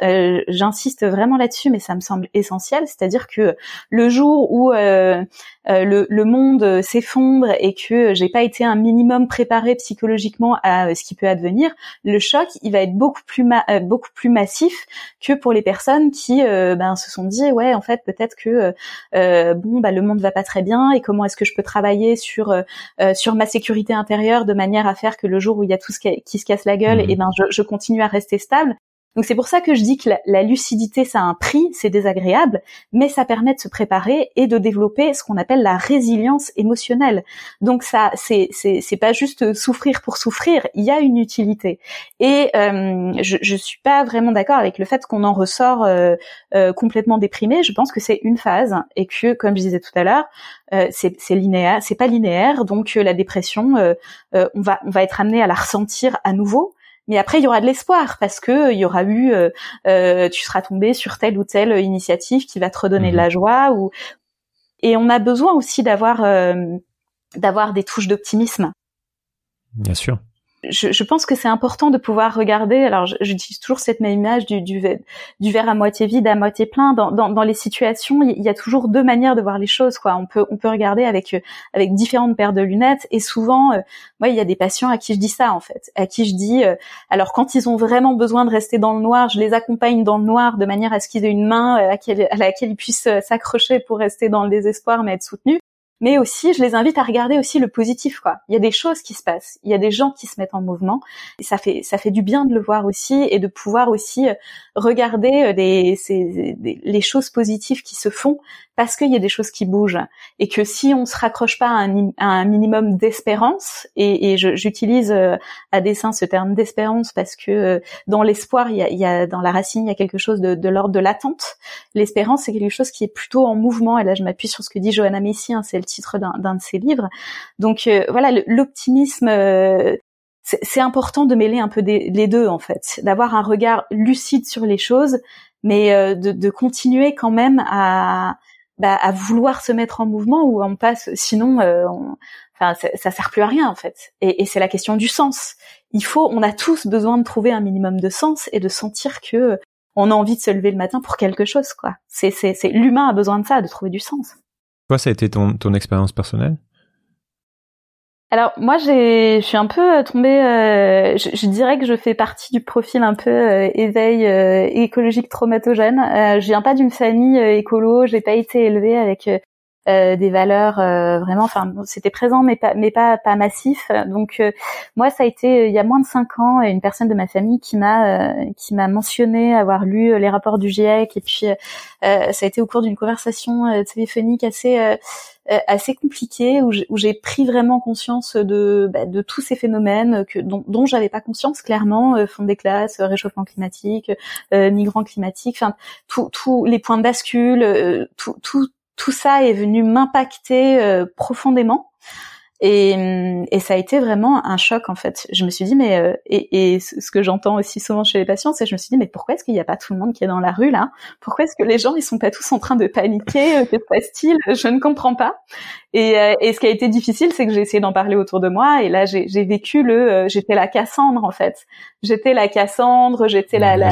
j'insiste vraiment là-dessus, mais ça me semble essentiel, c'est-à-dire que le jour où le, le monde s'effondre et que j'ai pas été un minimum préparé psychologiquement à ce qui peut advenir, le choc il va être beaucoup plus beaucoup plus massif que pour les personnes qui euh, ben, se sont dit ouais en fait peut-être que euh, euh, bon bah le monde va pas très bien et comment est-ce que je peux travailler sur sur ma sécurité intérieure de manière à faire que le jour où il y a tout ce qui, se casse la gueule mmh. et eh ben je, je continue à rester stable donc c'est pour ça que je dis que la, lucidité, ça a un prix, c'est désagréable, mais ça permet de se préparer et de développer ce qu'on appelle la résilience émotionnelle. Donc ça, c'est c'est pas juste souffrir pour souffrir, il y a une utilité. Et euh, je je suis pas vraiment d'accord avec le fait qu'on en ressort euh, euh, complètement déprimé. Je pense que c'est une phase et que, comme je disais tout à l'heure, euh, c'est linéaire, c'est pas linéaire. Donc la dépression, on va on va être amené à la ressentir à nouveau mais après, il y aura de l'espoir parce que il y aura eu, euh, euh, tu seras tombé sur telle ou telle initiative qui va te redonner de la mhm. joie. Ou et on a besoin aussi d'avoir euh, d'avoir des touches d'optimisme. Bien sûr je, je, pense que c'est important de pouvoir regarder. Alors, j'utilise toujours cette même image du, du, verre à moitié vide, à moitié plein. Dans, dans, dans les situations, il y a toujours deux manières de voir les choses. Quoi. On peut on peut regarder avec avec différentes paires de lunettes. Et souvent, euh, moi, il y a des patients à qui je dis ça en fait, à qui je dis. Euh, alors, quand ils ont vraiment besoin de rester dans le noir, je les accompagne dans le noir de manière à ce qu'ils aient une main euh, à, laquelle, à laquelle ils puissent s'accrocher pour rester dans le désespoir mais être soutenus mais aussi je les invite à regarder aussi le positif quoi. Il y a des choses qui se passent, il y a des gens qui se mettent en mouvement et ça fait ça fait du bien de le voir aussi et de pouvoir aussi euh, regarder euh, les choses positives qui se font parce qu'il y a des choses qui bougent et que si on se raccroche pas à un, minimum d'espérance et, et j'utilise euh, à dessein ce terme d'espérance parce que dans l'espoir il y a, il y a, dans la racine il y a quelque chose de, de l'ordre de l'attente. L'espérance c'est quelque chose qui est plutôt en mouvement et là je m'appuie sur ce que dit Johanna Messi, hein, c'est le titre d'un de ses livres. Donc euh, voilà, l'optimisme, euh, c'est important de mêler un peu les deux en fait, d'avoir un regard lucide sur les choses, mais euh, de, de, continuer quand même à, bah, à vouloir se mettre en mouvement ou on passe, sinon, enfin, ça, ça sert plus à rien en fait. Et, et c'est la question du sens. Il faut, on a tous besoin de trouver un minimum de sens et de sentir que on a envie de se lever le matin pour quelque chose, quoi. C'est l'humain a besoin de ça, de trouver du sens. Toi, ça a été ton, ton expérience personnelle? Alors moi je suis un peu euh, tombée euh, je, dirais que je fais partie du profil un peu euh, éveil écologique traumatogène. je viens pas d'une famille écolo, j'ai pas été élevée avec euh, des valeurs euh, vraiment enfin c'était présent mais pas mais pas pas massif. Donc euh, moi ça a été il y a moins de cinq ans une personne de ma famille qui m'a qui m'a mentionné avoir lu les rapports du GIEC et puis ça a été au cours d'une conversation téléphonique assez assez compliquée où j'ai pris vraiment conscience de bah, de tous ces phénomènes que dont, dont j'avais pas conscience clairement fond des classes réchauffement climatique migrants climatiques enfin tous les points de bascule tout tout tout ça est venu m'impacter euh, profondément. Et, et, ça a été vraiment un choc en fait. Je me suis dit mais euh, et, et, ce que j'entends aussi souvent chez les patients, c'est je me suis dit mais pourquoi est-ce qu'il n'y a pas tout le monde qui est dans la rue là? Pourquoi est-ce que les gens ils sont pas tous en train de paniquer? Euh, Que se passe-t-il? Je ne comprends pas. Et, euh, et, ce qui a été difficile, c'est que j'ai essayé d'en parler autour de moi. Et là, j'ai vécu le, euh, j'étais la Cassandre en fait. J'étais la Cassandre, j'étais la, la,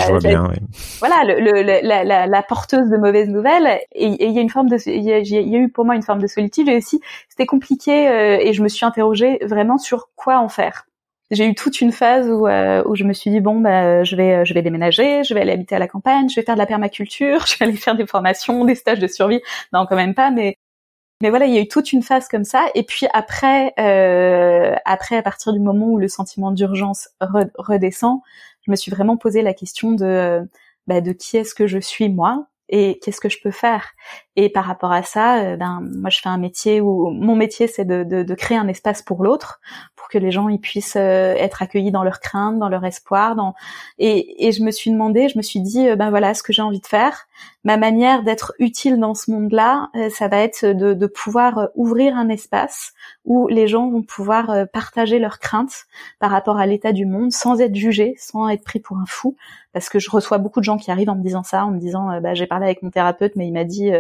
voilà, le, le, la, la, la, porteuse de mauvaises nouvelles. Et il y a une forme de, il y, a, eu pour moi une forme de solitude. Et aussi, c'était compliqué. Euh, et je me suis interrogée vraiment sur quoi en faire j'ai eu toute une phase où, où je me suis dit bon bah je vais je déménager, je vais aller habiter à la campagne, je vais faire de la permaculture, je vais aller faire des formations, des stages de survie. Non quand même pas, mais voilà, il y a eu toute une phase comme ça. Et puis après, euh, après, à partir du moment où le sentiment d'urgence redescend, je me suis vraiment posé la question de, bah, de qui est-ce que je suis moi? Et qu'est-ce que je peux faire? Et par rapport à ça, euh, ben moi je fais un métier où mon métier c'est de, de, créer un espace pour l'autre, pour que les gens ils puissent euh, être accueillis dans leurs craintes, dans leur espoir. Dans... Et, et je me suis demandé, je me suis dit, euh, ben voilà ce que j'ai envie de faire. Ma manière d'être utile dans ce monde-là, euh, ça va être de, pouvoir euh, ouvrir un espace où les gens vont pouvoir euh, partager leurs craintes par rapport à l'état du monde sans être jugés, sans être pris pour un fou. Parce que je reçois beaucoup de gens qui arrivent en me disant ça, en me disant bah, j'ai parlé avec mon thérapeute mais il m'a dit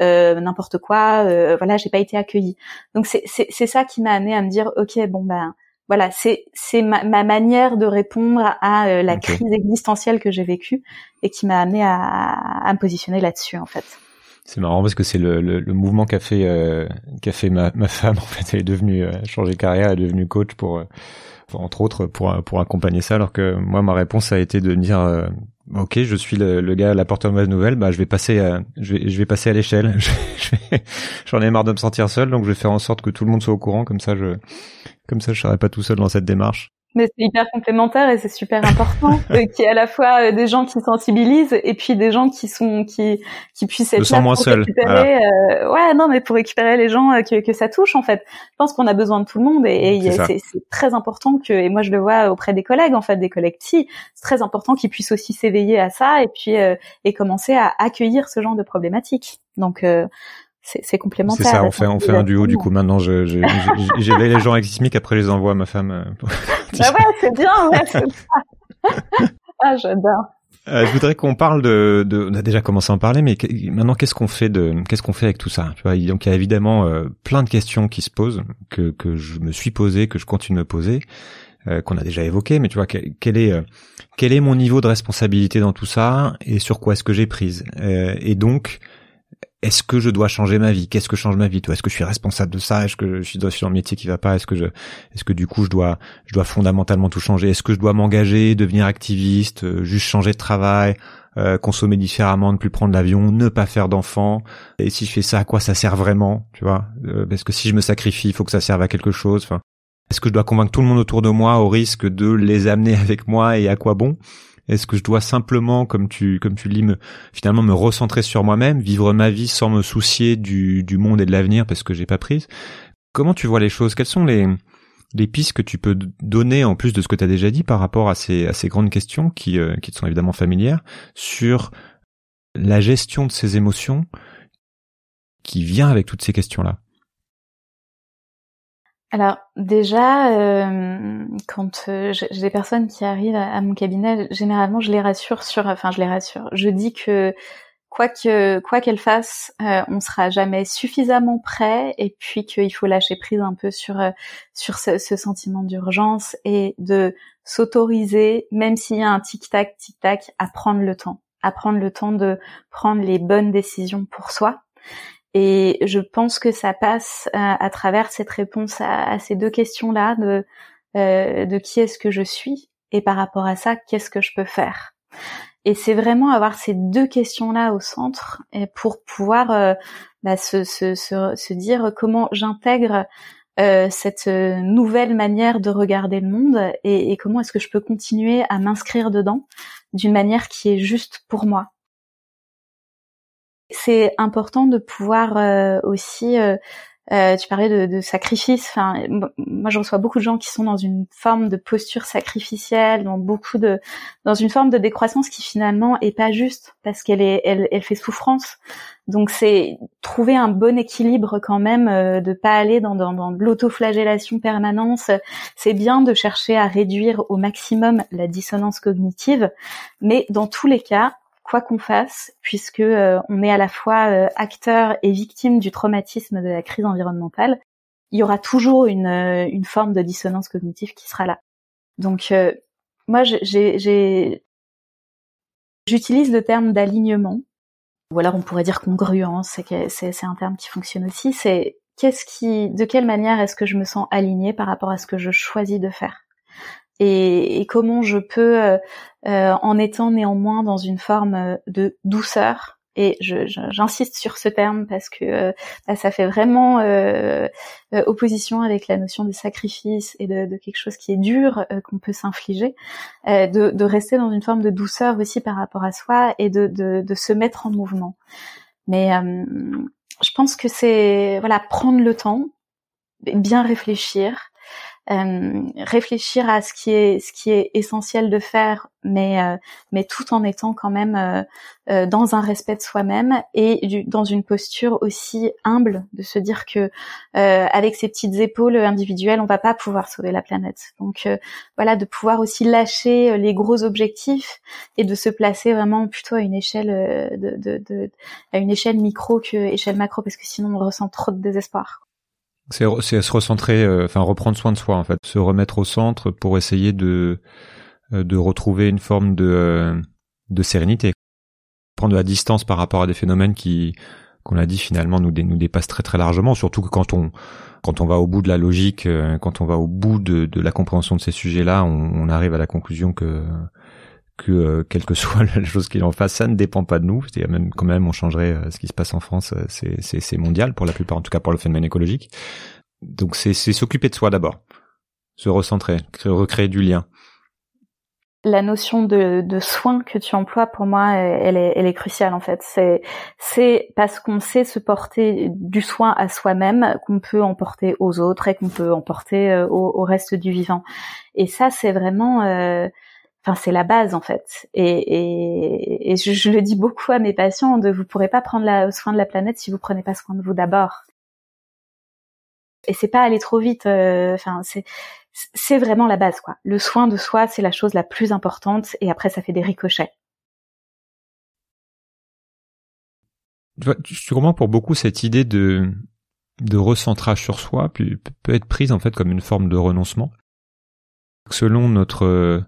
n'importe quoi, voilà j'ai pas été accueilli. Donc c'est ça qui m'a amené à me dire ok bon ben voilà, c'est c'est ma, ma, manière de répondre à euh, la crise existentielle que j'ai vécue et qui m'a amené à, à, me positionner là-dessus en fait. C'est marrant parce que c'est le, le, le, mouvement qu'a fait euh, qu'a fait ma, ma femme en fait. Elle est devenue euh, changé de carrière, elle est devenue coach pour, euh, entre autres pour pour accompagner ça. Alors que moi ma réponse a été de dire ok je suis le, le gars la porteur de mauvaise nouvelle bah je vais passer à, je vais je vais passer à l'échelle. J'en ai marre de me sentir seul donc je vais faire en sorte que tout le monde soit au courant comme ça je comme ça, je serais pas tout seul dans cette démarche. Mais c'est hyper complémentaire et c'est super important euh, qu'il y ait à la fois euh, des gens qui sensibilisent et puis des gens qui sont qui qui puissent être là pour seul. récupérer. Euh, ouais, non, mais pour récupérer les gens euh, que, que ça touche en fait. Je pense qu'on a besoin de tout le monde et, et c'est très important que et moi je le vois auprès des collègues en fait des collègues c'est très important qu'ils puissent aussi s'éveiller à ça et puis et commencer à accueillir ce genre de problématiques. Donc c'est complémentaire. C'est ça, on fait, on fait un duo du coup. Maintenant, j'éveille les gens avec Sismic, après je les envoie à ma femme. Euh, bah ouais, c'est bien, ouais, c'est ça. ah, j'adore. Euh, je voudrais qu'on parle de, de, on a déjà commencé à en parler, mais maintenant qu'est-ce qu'on fait de, qu'est-ce qu'on fait avec tout ça Tu vois, donc il y a évidemment euh, plein de questions qui se posent, que que je me suis posé, que je continue de me poser, euh, qu'on a déjà évoqué, mais tu vois, quel, est euh, quel est mon niveau de responsabilité dans tout ça et sur quoi est-ce que j'ai prise? Et donc est-ce que je dois changer ma vie? Qu'est-ce que change ma vie est-ce que je suis responsable de ça? Est-ce que je suis dans un métier qui va pas? Est-ce que je, est-ce que du coup je dois, je dois fondamentalement tout changer? Est-ce que je dois m'engager, devenir activiste, euh, juste changer de travail, euh, consommer différemment, ne plus prendre l'avion, ne pas faire d'enfants? Et si je fais ça, à quoi ça sert vraiment? Tu vois? Euh, Parce que si je me sacrifie, il faut que ça serve à quelque chose? Enfin, est-ce que je dois convaincre tout le monde autour de moi au risque de les amener avec moi et à quoi bon? Est-ce que je dois simplement, comme tu comme tu lis, me, finalement me recentrer sur moi-même, vivre ma vie sans me soucier du, du monde et de l'avenir parce que j'ai pas prise? Comment tu vois les choses? Quelles sont les les pistes que tu peux donner en plus de ce que tu as déjà dit par rapport à ces à ces grandes questions qui euh, qui te sont évidemment familières sur la gestion de ces émotions qui vient avec toutes ces questions-là? Alors déjà, euh, quand euh, j'ai des personnes qui arrivent à, mon cabinet, généralement je les rassure sur, enfin je les rassure, je dis que quoi que quoi qu'elles fassent, euh, on sera jamais suffisamment prêt et puis qu'il faut lâcher prise un peu sur sur ce, ce sentiment d'urgence et de s'autoriser, même s'il y a un tic tac tic tac, à prendre le temps, à prendre le temps de prendre les bonnes décisions pour soi et je pense que ça passe euh, à, travers cette réponse à, ces deux questions-là de, euh, de qui est-ce que je suis et par rapport à ça, qu'est-ce que je peux faire. Et c'est vraiment avoir ces deux questions-là au centre et pour pouvoir euh, bah, se, se, se, se, dire comment j'intègre euh, cette nouvelle manière de regarder le monde et, et comment est-ce que je peux continuer à m'inscrire dedans d'une manière qui est juste pour moi c'est important de pouvoir euh, aussi euh, euh, tu parlais de, de sacrifice. Enfin, moi, je reçois beaucoup de gens qui sont dans une forme de posture sacrificielle, dans beaucoup de, dans une forme de décroissance qui finalement est pas juste parce qu'elle est, elle, elle fait souffrance. Donc, c'est trouver un bon équilibre quand même, euh, de pas aller dans, dans, dans l'autoflagellation permanente. C'est bien de chercher à réduire au maximum la dissonance cognitive, mais dans tous les cas, quoi qu'on fasse, puisque euh, on est à la fois euh, acteur et victime du traumatisme de la crise environnementale, il y aura toujours une, euh, une forme de dissonance cognitive qui sera là. Donc moi, j'ai, j'utilise le terme d'alignement, ou alors on pourrait dire congruence, c'est, c'est un terme qui fonctionne aussi. C'est qu'est-ce qui, de quelle manière est-ce que je me sens alignée par rapport à ce que je choisis de faire? Et, comment je peux, euh, euh, en étant néanmoins dans une forme euh, de douceur, et j'insiste sur ce terme parce que bah, ça fait vraiment opposition avec la notion de sacrifice et de, quelque chose qui est dur qu'on peut s'infliger, de, rester dans une forme de douceur aussi par rapport à soi et de, de se mettre en mouvement. Mais je pense que c'est voilà prendre le temps, bien réfléchir, euh, réfléchir à ce qui est ce qui est essentiel de faire, mais euh, mais tout en étant quand même euh, dans un respect de soi-même et du, dans une posture aussi humble de se dire que avec ses petites épaules individuelles, on va pas pouvoir sauver la planète. Donc voilà, de pouvoir aussi lâcher les gros objectifs et de se placer vraiment plutôt à une échelle de, de, de à une échelle micro que échelle macro parce que sinon on ressent trop de désespoir. C'est se recentrer, euh, enfin reprendre soin de soi en fait, se remettre au centre pour essayer de euh, de retrouver une forme de euh, de sérénité, prendre de la distance par rapport à des phénomènes qui qu'on a dit finalement nous nous dépassent très très largement, surtout que quand on quand on va au bout de la logique, quand on va au bout de, de la compréhension de ces sujets-là, on, on, arrive à la conclusion que que euh, quelle que soit la chose qu'il en fasse, ça ne dépend pas de nous. C'est même quand même on changerait euh, ce qui se passe en France, euh, c'est mondial pour la plupart, en tout cas pour le phénomène écologique. Donc c'est c'est s'occuper de soi d'abord, se recentrer, recréer du lien. La notion de, de soin que tu emploies pour moi, elle est, elle est cruciale en fait. C'est c'est parce qu'on sait se porter du soin à soi-même qu'on peut en porter aux autres et qu'on peut en porter au, au, reste du vivant. Et ça, c'est vraiment euh, Enfin, c'est la base en fait. Et, je, le dis beaucoup à mes patients de vous pourrez pas prendre soin de la planète si vous prenez pas soin de vous d'abord. Et c'est pas aller trop vite. Euh, enfin, c'est vraiment la base quoi. Le soin de soi, c'est la chose la plus importante. Et après, ça fait des ricochets. Comprends pour beaucoup cette idée de de recentrage sur soi peut être prise en fait comme une forme de renoncement. Selon notre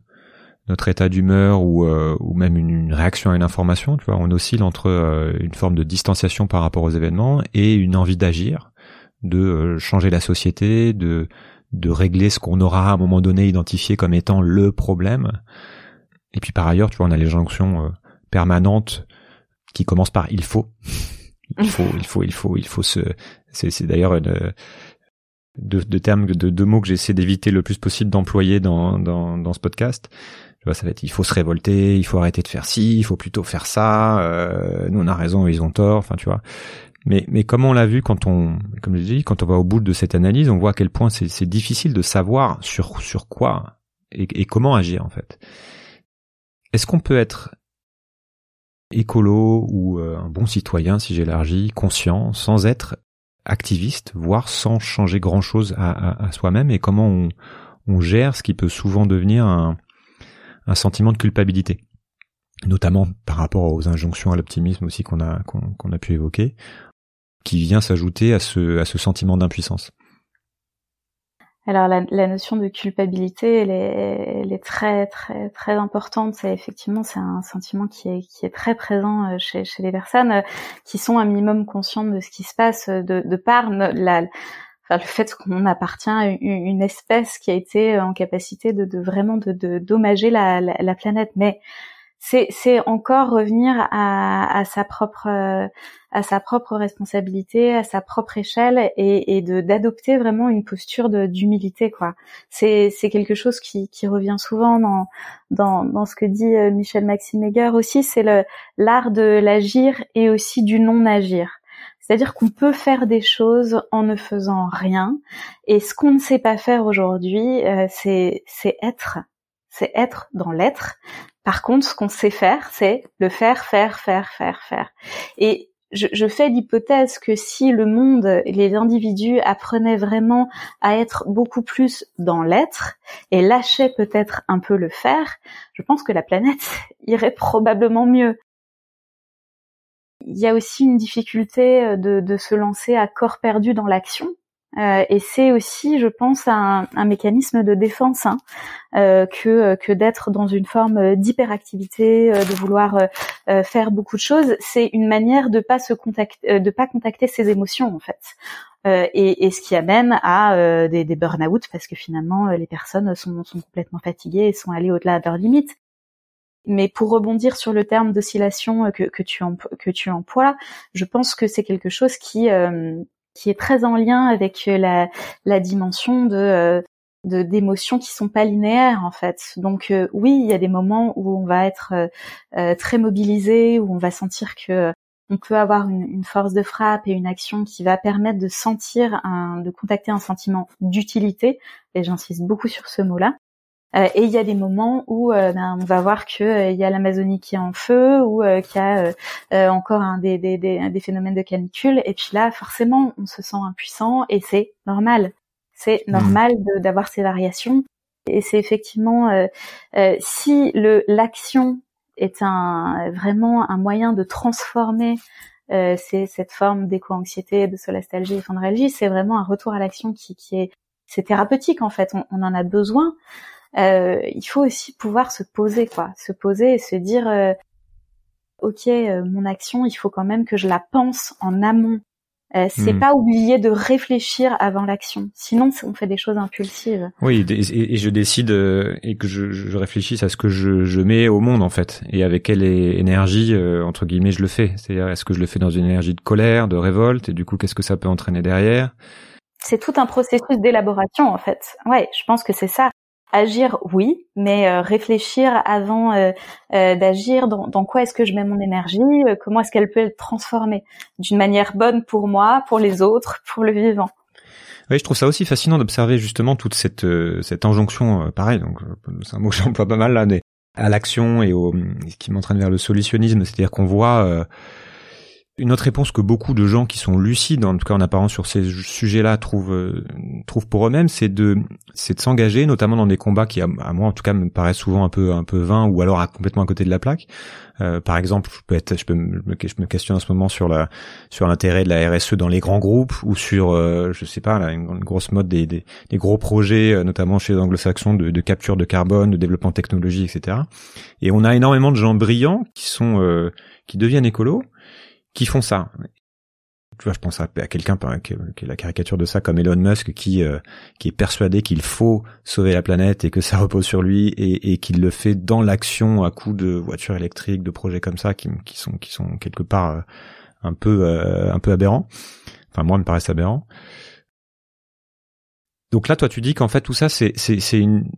notre état d'humeur ou, euh, ou même une, réaction à une information. Tu vois, on oscille entre euh, une forme de distanciation par rapport aux événements et une envie d'agir, de euh, changer la société, de de régler ce qu'on aura à un moment donné identifié comme étant le problème. Et puis par ailleurs, tu vois, on a les jonctions permanentes qui commencent par il faut, il faut, il faut, il faut, il faut se. C'est, d'ailleurs de, de termes, de, de mots que j'essaie d'éviter le plus possible d'employer dans, dans, dans ce podcast. Vois, ça va être, il faut se révolter, il faut arrêter de faire ci, il faut plutôt faire ça. Euh, nous on a raison, ils ont tort. Enfin, tu vois. Mais, mais comme on l'a vu quand on, comme je dit, quand on va au bout de cette analyse, on voit à quel point c'est difficile de savoir sur sur quoi et, et comment agir en fait. Est-ce qu'on peut être écolo ou euh, un bon citoyen, si j'élargis, conscient, sans être activiste, voire sans changer grand-chose à, à, à soi-même, et comment on, on gère ce qui peut souvent devenir un, un sentiment de culpabilité, notamment par rapport aux injonctions à l'optimisme aussi qu'on a pu évoquer, qui vient s'ajouter à ce sentiment d'impuissance. Alors la, notion de culpabilité, elle est, très très très importante. C'est effectivement c'est un sentiment qui est très présent euh, chez, les personnes euh, qui sont un minimum conscientes de ce qui se passe de, de par la le fait qu'on appartient à une, espèce qui a été en capacité de, vraiment de, dommager la, planète. Mais c'est encore revenir à, sa propre à sa propre responsabilité, à sa propre échelle et, de d'adopter vraiment une posture d'humilité quoi. C'est quelque chose qui, revient souvent dans dans ce que dit euh, Michel Maxime aussi, c'est le l'art de l'agir et aussi du non agir. C'est-à-dire qu'on peut faire des choses en ne faisant rien. Et ce qu'on ne sait pas faire aujourd'hui, euh, c'est être, c'est être dans l'être. Par contre, ce qu'on sait faire, c'est le faire, faire, faire, faire, faire. Et je, je fais l'hypothèse que si le monde, les individus apprenaient vraiment à être beaucoup plus dans l'être et lâchaient peut-être un peu le faire, je pense que la planète irait probablement mieux. Il y a aussi une difficulté euh, de, se lancer à corps perdu dans l'action. Euh, et c'est aussi, je pense, un, mécanisme de défense hein, euh, que, d'être dans une forme d'hyperactivité, de vouloir faire beaucoup de choses. C'est une manière de pas se contacter, de pas contacter ses émotions en fait. Et, ce qui amène à des, des burn-out parce que finalement les personnes sont, sont complètement fatiguées et sont allées au-delà de leurs limites. Mais pour rebondir sur le terme d'oscillation euh, que, tu emploies, je pense que c'est quelque chose qui euh, est très en lien avec euh, la, dimension de d'émotions qui sont pas linéaires en fait. Donc oui, il y a des moments où on va être très mobilisé, où on va sentir que on peut avoir une, une, force de frappe et une action qui va permettre de sentir, un, de contacter un sentiment d'utilité. Et j'insiste beaucoup sur ce mot-là. Euh, et il y a des moments où euh, ben, on va voir que euh, il y a l'Amazonie qui est en feu ou qu'il y a encore un des, des, des, des, phénomènes de canicule. Et puis là, forcément, on se sent impuissant et c'est normal. C'est mmh. normal d'avoir ces variations. Et c'est effectivement si le l'action est un vraiment un moyen de transformer c'est cette forme d'éco-anxiété, de solastalgie et fondralgie, c'est vraiment un retour à l'action qui, qui est c'est thérapeutique en fait. On, on en a besoin euh, il faut aussi pouvoir se poser, quoi, se poser et se dire, euh, ok, euh, mon action, il faut quand même que je la pense en amont. Euh, c'est hmm. pas oublier de réfléchir avant l'action. Sinon, on fait des choses impulsives. Oui, et, je décide et que je, je, réfléchisse à ce que je, je, mets au monde en fait, et avec quelle énergie entre guillemets je le fais. C'est-à-dire, est-ce que je le fais dans une énergie de colère, de révolte, et du coup, qu'est-ce que ça peut entraîner derrière? C'est tout un processus d'élaboration en fait. Ouais, je pense que c'est ça. Agir, oui, mais euh, réfléchir avant euh, euh, d'agir. Dans, dans, quoi est-ce que je mets mon énergie Comment est-ce qu'elle peut être transformée? D'une manière bonne pour moi, pour les autres, pour le vivant oui, je trouve ça aussi fascinant d'observer justement toute cette cette injonction, pareil, donc c'est un mot que j'emploie pas mal là, mais à l'action et au qui m'entraîne vers le solutionnisme, c'est-à-dire qu'on voit une autre réponse que beaucoup de gens qui sont lucides, en tout cas en apparence sur ces sujets-là, trouvent, euh, trouvent pour eux-mêmes, c'est de, c'est de s'engager, notamment dans des combats qui, à, moi en tout cas, me paraissent souvent un peu, un peu vains ou alors à, complètement à côté de la plaque. Euh, par exemple, je peux être, je peux me, je me questionne en ce moment sur la, sur l'intérêt de la RSE dans les grands groupes ou sur, euh, je sais pas, là, une, grosse mode des, des, gros projets, euh, notamment chez les anglo-saxons, de, de, capture de carbone, de développement technologique, etc. Et on a énormément de gens brillants qui sont, euh, qui deviennent écolos qui font ça. Tu vois, je pense à, quelqu'un qui, est la caricature de ça, comme Elon Musk, qui euh, qui est persuadé qu'il faut sauver la planète et que ça repose sur lui et, et qu'il le fait dans l'action à coup de voitures électriques, de projets comme ça, qui, qui sont qui sont quelque part euh, un peu euh, un peu aberrants. Enfin, moi, me paraissent aberrants. Donc là, toi, tu dis qu'en fait, tout ça, c'est c'est une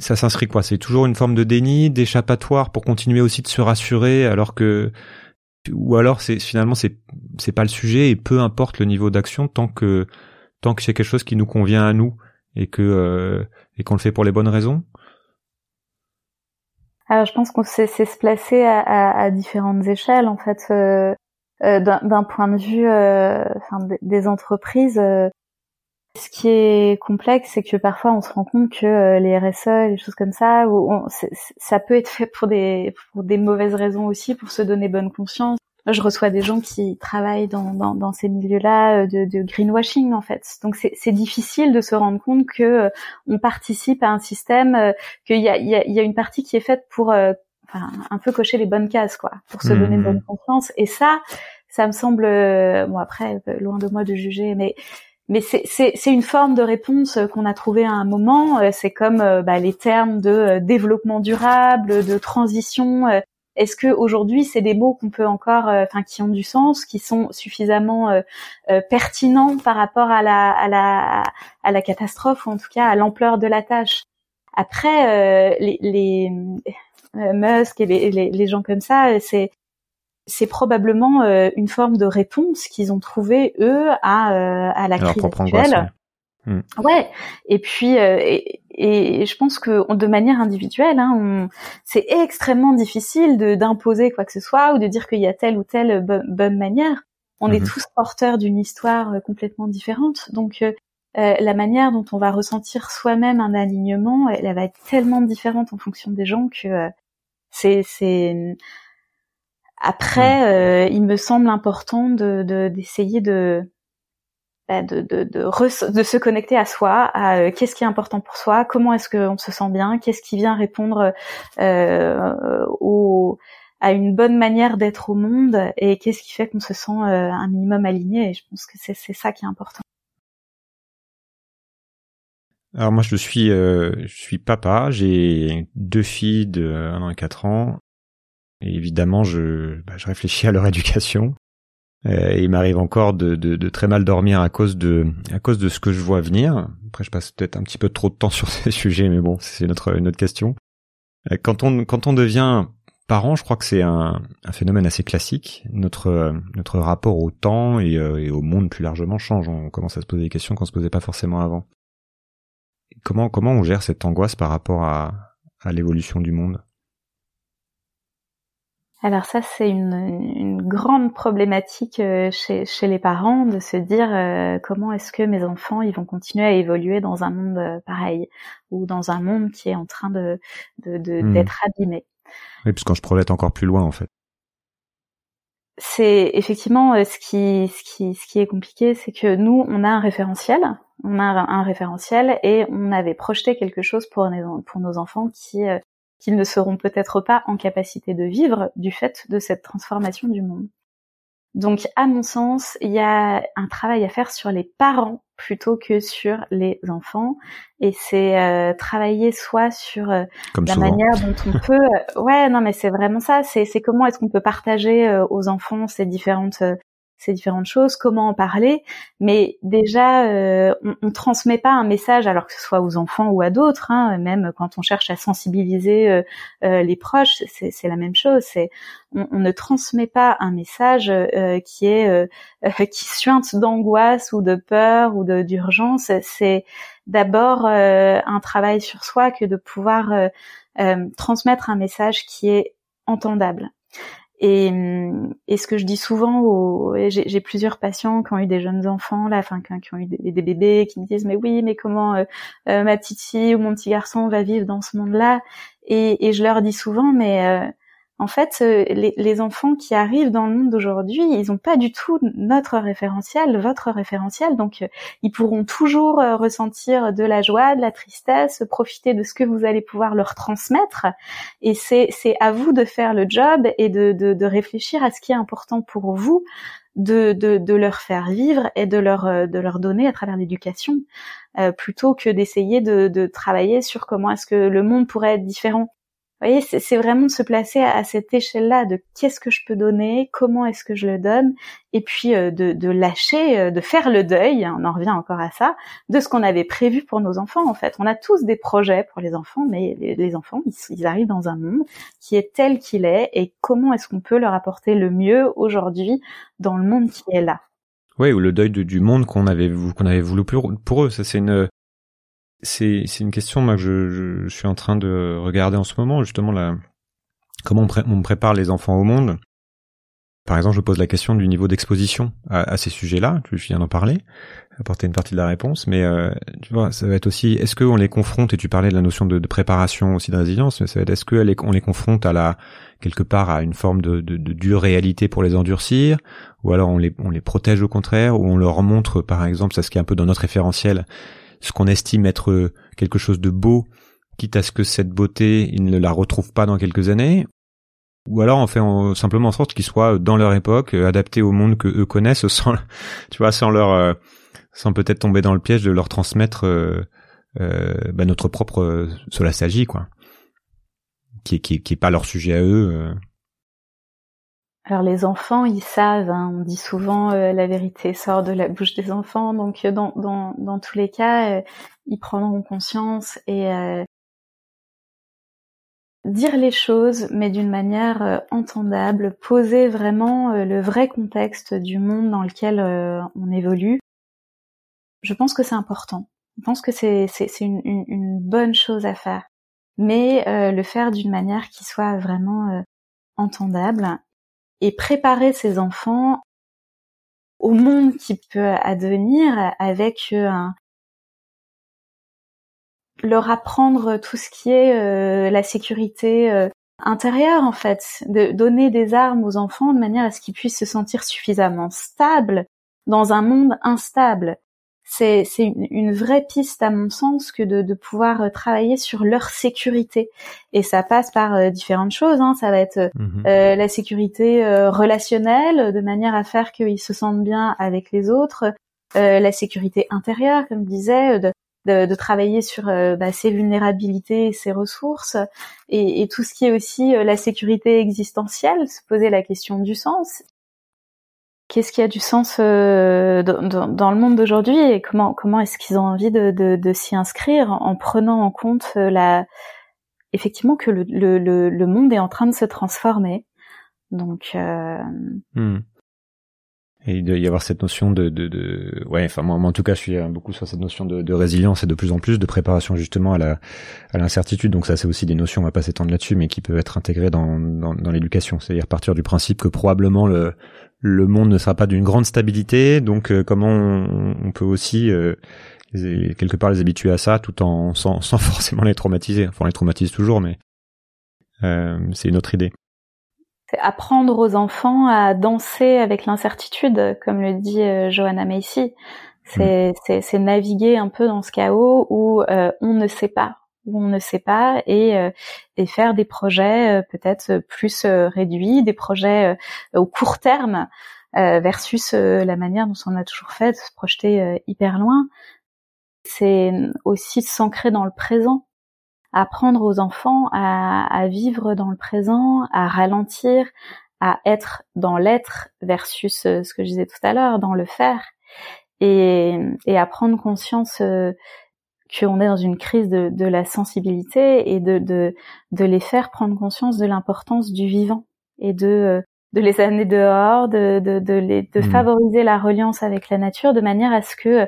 ça s'inscrit quoi? C'est toujours une forme de déni, d'échappatoire pour continuer aussi de se rassurer alors que ou alors c'est finalement c'est c'est pas le sujet et peu importe le niveau d'action tant que tant que c'est quelque chose qui nous convient à nous et que euh, et qu'on le fait pour les bonnes raisons. Alors je pense qu'on sait, se placer à, à, à, différentes échelles en fait. Euh, euh, d'un point de vue euh, enfin, des entreprises, euh, ce qui est complexe, c'est que parfois on se rend compte que les RSE, les choses comme ça, on, ça peut être fait pour des pour des mauvaises raisons aussi, pour se donner bonne conscience. je reçois des gens qui travaillent dans, dans, dans ces milieux-là de, de, greenwashing en fait. Donc c'est difficile de se rendre compte que on participe à un système, qu'il y a, il y, a, y a une partie qui est faite pour enfin, un peu cocher les bonnes cases quoi, pour se donner une bonne mmh. confiance. Et ça, ça me semble, bon après loin de moi de juger, mais mais c'est une forme de réponse qu'on a trouvée à un moment. Euh, c'est comme euh, bah, les termes de euh, développement durable, de transition. Est-ce que aujourd'hui c'est des mots qu'on peut encore, enfin qui ont du sens, qui sont suffisamment pertinents par rapport à la, à la à la catastrophe ou en tout cas à l'ampleur de la tâche? Après les, les Musk et les, les gens comme ça, c'est c'est probablement euh, une forme de réponse qu'ils ont trouvé eux à, euh, à la crise actuelle. Hmm. Ouais. Et puis euh, et, et, je pense que de manière individuelle, hein, c'est extrêmement difficile de d'imposer quoi que ce soit ou de dire qu'il y a telle ou telle bonne manière. On est mhm. tous porteurs d'une histoire complètement différente, donc la manière dont on va ressentir soi-même un alignement, elle, elle, va être tellement différente en fonction des gens que c'est c'est après, mm. euh, il me semble important de d'essayer de bah, de, de, de, de, se connecter à soi, à euh, qu'est-ce qui est important pour soi, comment est-ce qu'on se sent bien, qu'est-ce qui vient répondre euh, au, à une bonne manière d'être au monde et qu'est-ce qui fait qu'on se sent euh, un minimum aligné. Et je pense que c'est ça qui est important. Alors moi je suis euh, je suis papa, j'ai deux filles de 1 an et 4 ans évidemment, je, bah, je réfléchis à leur éducation. Euh, il m'arrive encore de, très mal dormir à cause de ce que je vois venir. Après, je passe peut-être un petit peu trop de temps sur ces sujets, mais bon, c'est notre une autre question. Euh, quand on devient parents, je crois que c'est un, phénomène assez classique. Notre rapport au temps et, et, au monde plus largement change. On commence à se poser des questions qu'on se posait pas forcément avant. Comment comment on gère cette angoisse par rapport à l'évolution du monde? Alors ça, c'est une, une, grande problématique euh, chez, chez, les parents de se dire euh, comment est-ce que mes enfants ils vont continuer à évoluer dans un monde euh, pareil ou dans un monde qui est en train de d'être de, hmm. d'être abîmé. Oui, parce quand je projette encore plus loin en fait. C'est effectivement ce qui ce qui ce qui est compliqué, c'est que nous on a un référentiel, on a un, référentiel et on avait projeté quelque chose pour nos, pour nos enfants qui qu'ils ne seront peut-être pas en capacité de vivre du fait de cette transformation du monde. Donc, à mon sens, il y a un travail à faire sur les parents plutôt que sur les enfants, et c'est euh, travailler soit sur euh, la manière dont on peut, euh, ouais, non, mais c'est vraiment ça. C'est comment est-ce qu'on peut partager aux enfants ces différentes ces différentes choses, comment en parler, mais déjà euh, on, on transmet pas un message alors que ce soit aux enfants ou à d'autres, hein, même quand on cherche à sensibiliser euh, euh, les proches, c'est la même chose. C'est on, on, ne transmet pas un message qui est qui suinte d'angoisse ou de peur ou d'urgence. C'est d'abord un travail sur soi que de pouvoir transmettre un message qui est entendable. Et, et, ce que je dis souvent, j'ai plusieurs patients qui ont eu des jeunes enfants, là, enfin qui, ont eu des, bébés, qui me disent mais oui, mais comment euh, euh, ma petite fille ou mon petit garçon va vivre dans ce monde-là? Et, et, je leur dis souvent mais euh, en fait, euh, les, enfants qui arrivent dans le monde d'aujourd'hui, ils n'ont pas du tout notre référentiel, votre référentiel, donc euh, ils pourront toujours euh, ressentir de la joie, de la tristesse, profiter de ce que vous allez pouvoir leur transmettre. Et c'est à vous de faire le job et de, réfléchir à ce qui est important pour vous. De, leur faire vivre et de leur, donner à travers l'éducation, plutôt que d'essayer de, de travailler sur comment est-ce que le monde pourrait être différent vous voyez, c'est vraiment de se placer à, cette échelle-là de qu'est-ce que je peux donner, comment est-ce que je le donne, et puis euh, de, lâcher, euh, de faire le deuil, on en revient encore à ça, de ce qu'on avait prévu pour nos enfants en fait. On a tous des projets pour les enfants, mais les, enfants, ils, arrivent dans un monde qui est tel qu'il est, et comment est-ce qu'on peut leur apporter le mieux aujourd'hui dans le monde qui est là? Oui, ou le deuil du monde qu'on avait, voulu pour eux. Ça, c'est une, c'est une question moi que je, je, suis en train de regarder en ce moment justement là comment on, prépare les enfants au monde. Par exemple, je pose la question du niveau d'exposition à, à, ces sujets-là. Tu viens d'en parler, apporter une partie de la réponse, mais euh, tu vois, ça va être aussi est-ce qu'on les confronte et tu parlais de la notion de, de préparation aussi de résilience, mais ça va être est-ce qu'on les confronte à la quelque part à une forme de, de, de, dure réalité pour les endurcir, ou alors on les on les protège au contraire, ou on leur montre par exemple, ça ce qui est un peu dans notre référentiel ce qu'on estime être euh, quelque chose de beau, quitte à ce que cette beauté, ils ne la retrouvent pas dans quelques années, ou alors on fait simplement en sorte qu'ils soient dans leur époque, euh, adaptés au monde que eux connaissent, sans, tu vois, sans leur, euh, sans peut-être tomber dans le piège de leur transmettre bah, notre propre solastagie, quoi, qui, qui, qui est pas leur sujet à eux. Alors les enfants, ils savent, hein, on dit souvent euh, la vérité sort de la bouche des enfants, donc euh, dans, dans, dans tous les cas, euh, ils prendront conscience et dire les choses, mais d'une manière entendable, poser vraiment le vrai contexte du monde dans lequel on évolue. Je pense que c'est important. Je pense que c'est une, une, une, bonne chose à faire, mais le faire d'une manière qui soit vraiment entendable et préparer ses enfants au monde qui peut advenir avec euh, leur apprendre tout ce qui est euh, la sécurité euh, intérieure en fait, de donner des armes aux enfants de manière à ce qu'ils puissent se sentir suffisamment stables dans un monde instable c'est une, vraie piste à mon sens que de, de, pouvoir euh, travailler sur leur sécurité et ça passe par euh, différentes choses hein. ça va être euh, mhm. la sécurité relationnelle de manière à faire qu'ils se sentent bien avec les autres la sécurité intérieure comme je disais de, de, travailler sur bah, ses vulnérabilités et ses ressources et, et, tout ce qui est aussi la sécurité existentielle se poser la question du sens qu'est-ce qui a du sens euh, dans, le monde d'aujourd'hui et comment comment est-ce qu'ils ont envie de, s'y inscrire en prenant en compte euh, la effectivement que le, le, monde est en train de se transformer. Donc, euh... Hmm. Et il doit y avoir cette notion de, ouais, enfin moi, en tout cas, je suis beaucoup sur cette notion de, résilience et de plus en plus de préparation justement à la à l'incertitude. Donc ça, c'est aussi des notions, on va pas s'étendre là-dessus, mais qui peuvent être intégrées dans, dans l'éducation. C'est-à-dire partir du principe que probablement le le monde ne sera pas d'une grande stabilité. Donc euh, comment on, on, peut aussi euh, quelque part les habituer à ça, tout en sans, sans forcément les traumatiser. Enfin, on les traumatise toujours, mais euh, c'est une autre idée apprendre aux enfants à danser avec l'incertitude, comme le dit euh, Johanna Macy. Mm. C'est naviguer un peu dans ce chaos où euh, on ne sait pas, où on ne sait pas, et, euh, et faire des projets peut-être plus réduits, des projets au court terme versus la manière dont on a toujours fait, de se projeter hyper loin. C'est aussi s'ancrer dans le présent apprendre aux enfants à, à, vivre dans le présent, à ralentir, à être dans l'être versus euh, ce que je disais tout à l'heure, dans le faire, et, et à prendre conscience euh, qu'on est dans une crise de, de la sensibilité et de, de, de, les faire prendre conscience de l'importance du vivant et de, euh, de les amener dehors, de, de, de, les, de mmh. favoriser la reliance avec la nature de manière à ce que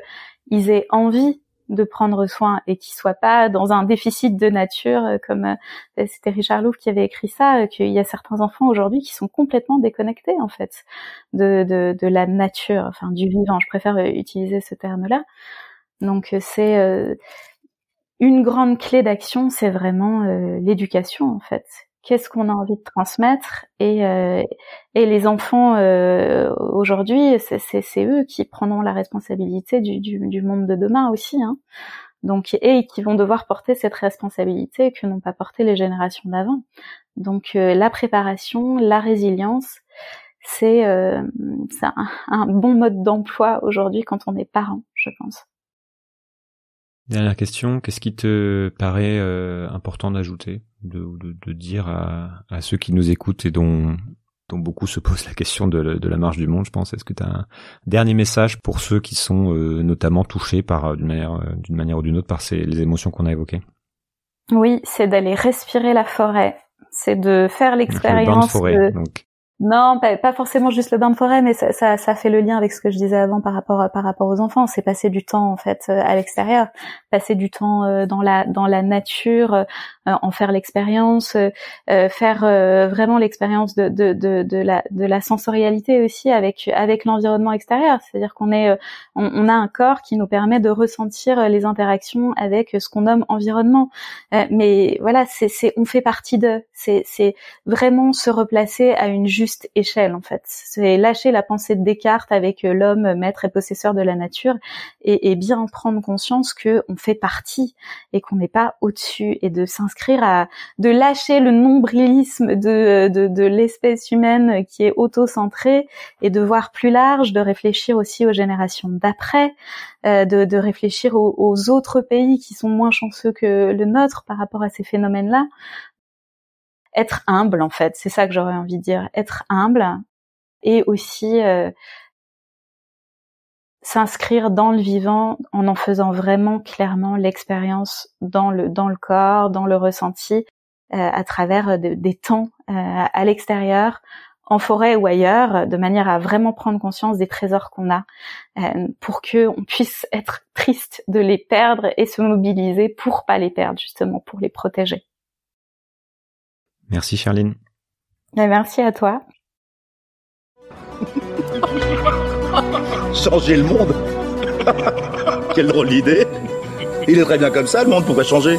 ils aient envie de prendre soin et qui soit pas dans un déficit de nature euh, comme euh, c'était Richard Louv qui avait écrit ça euh, qu'il y a certains enfants aujourd'hui qui sont complètement déconnectés en fait de, de, de la nature enfin du vivant je préfère utiliser ce terme là donc c'est une grande clé d'action c'est vraiment l'éducation en fait. Qu'est-ce qu'on a envie de transmettre et, euh, et les enfants euh, aujourd'hui c'est eux qui prendront la responsabilité du, du, monde de demain aussi hein. donc et qui vont devoir porter cette responsabilité que n'ont pas porté les générations d'avant. Donc euh, la préparation la résilience c'est un, un bon mode d'emploi aujourd'hui quand on est parent je pense Dernière question, qu'est-ce qui te paraît euh, important d'ajouter, de, de, de, dire à, à, ceux qui nous écoutent et dont, dont beaucoup se posent la question de, de la marche du monde, je pense? Est-ce que tu as un dernier message pour ceux qui sont euh, notamment touchés par euh, d'une manière, d'une manière ou d'une autre par ces, les émotions qu'on a évoquées? Oui, c'est d'aller respirer la forêt. C'est de faire l'expérience. De... Donc non, pas, forcément juste le bain de forêt, mais ça, ça, ça, fait le lien avec ce que je disais avant par rapport par rapport aux enfants. C'est passer du temps en fait euh, à l'extérieur, passer du temps euh, dans la dans la nature, euh, en faire l'expérience, faire vraiment l'expérience de, de, de, de, la de la sensorialité aussi avec avec l'environnement extérieur. C'est-à-dire qu'on est on, on, a un corps qui nous permet de ressentir les interactions avec ce qu'on nomme environnement. mais voilà, c'est on fait partie de. C'est c'est vraiment se replacer à une juste échelle en fait. C'est lâcher la pensée de Descartes avec euh, l'homme maître et possesseur de la nature et, bien prendre conscience que on fait partie et qu'on n'est pas au-dessus et de s'inscrire à de lâcher le nombrilisme de, de, l'espèce humaine qui est auto-centrée et de voir plus large, de réfléchir aussi aux générations d'après, euh, de, réfléchir aux, aux autres pays qui sont moins chanceux que le nôtre par rapport à ces phénomènes-là, être humble en fait, c'est ça que j'aurais envie de dire, être humble et aussi euh, s'inscrire dans le vivant en en faisant vraiment clairement l'expérience dans le dans le corps, dans le ressenti, euh, à travers des temps euh, à l'extérieur, en forêt ou ailleurs, de manière à vraiment prendre conscience des trésors qu'on a, pour que on puisse être triste de les perdre et se mobiliser pour pas les perdre justement, pour les protéger. Merci Charline. merci à toi. changer le monde Quelle drôle d'idée Il est très bien comme ça, le monde pourrait changer.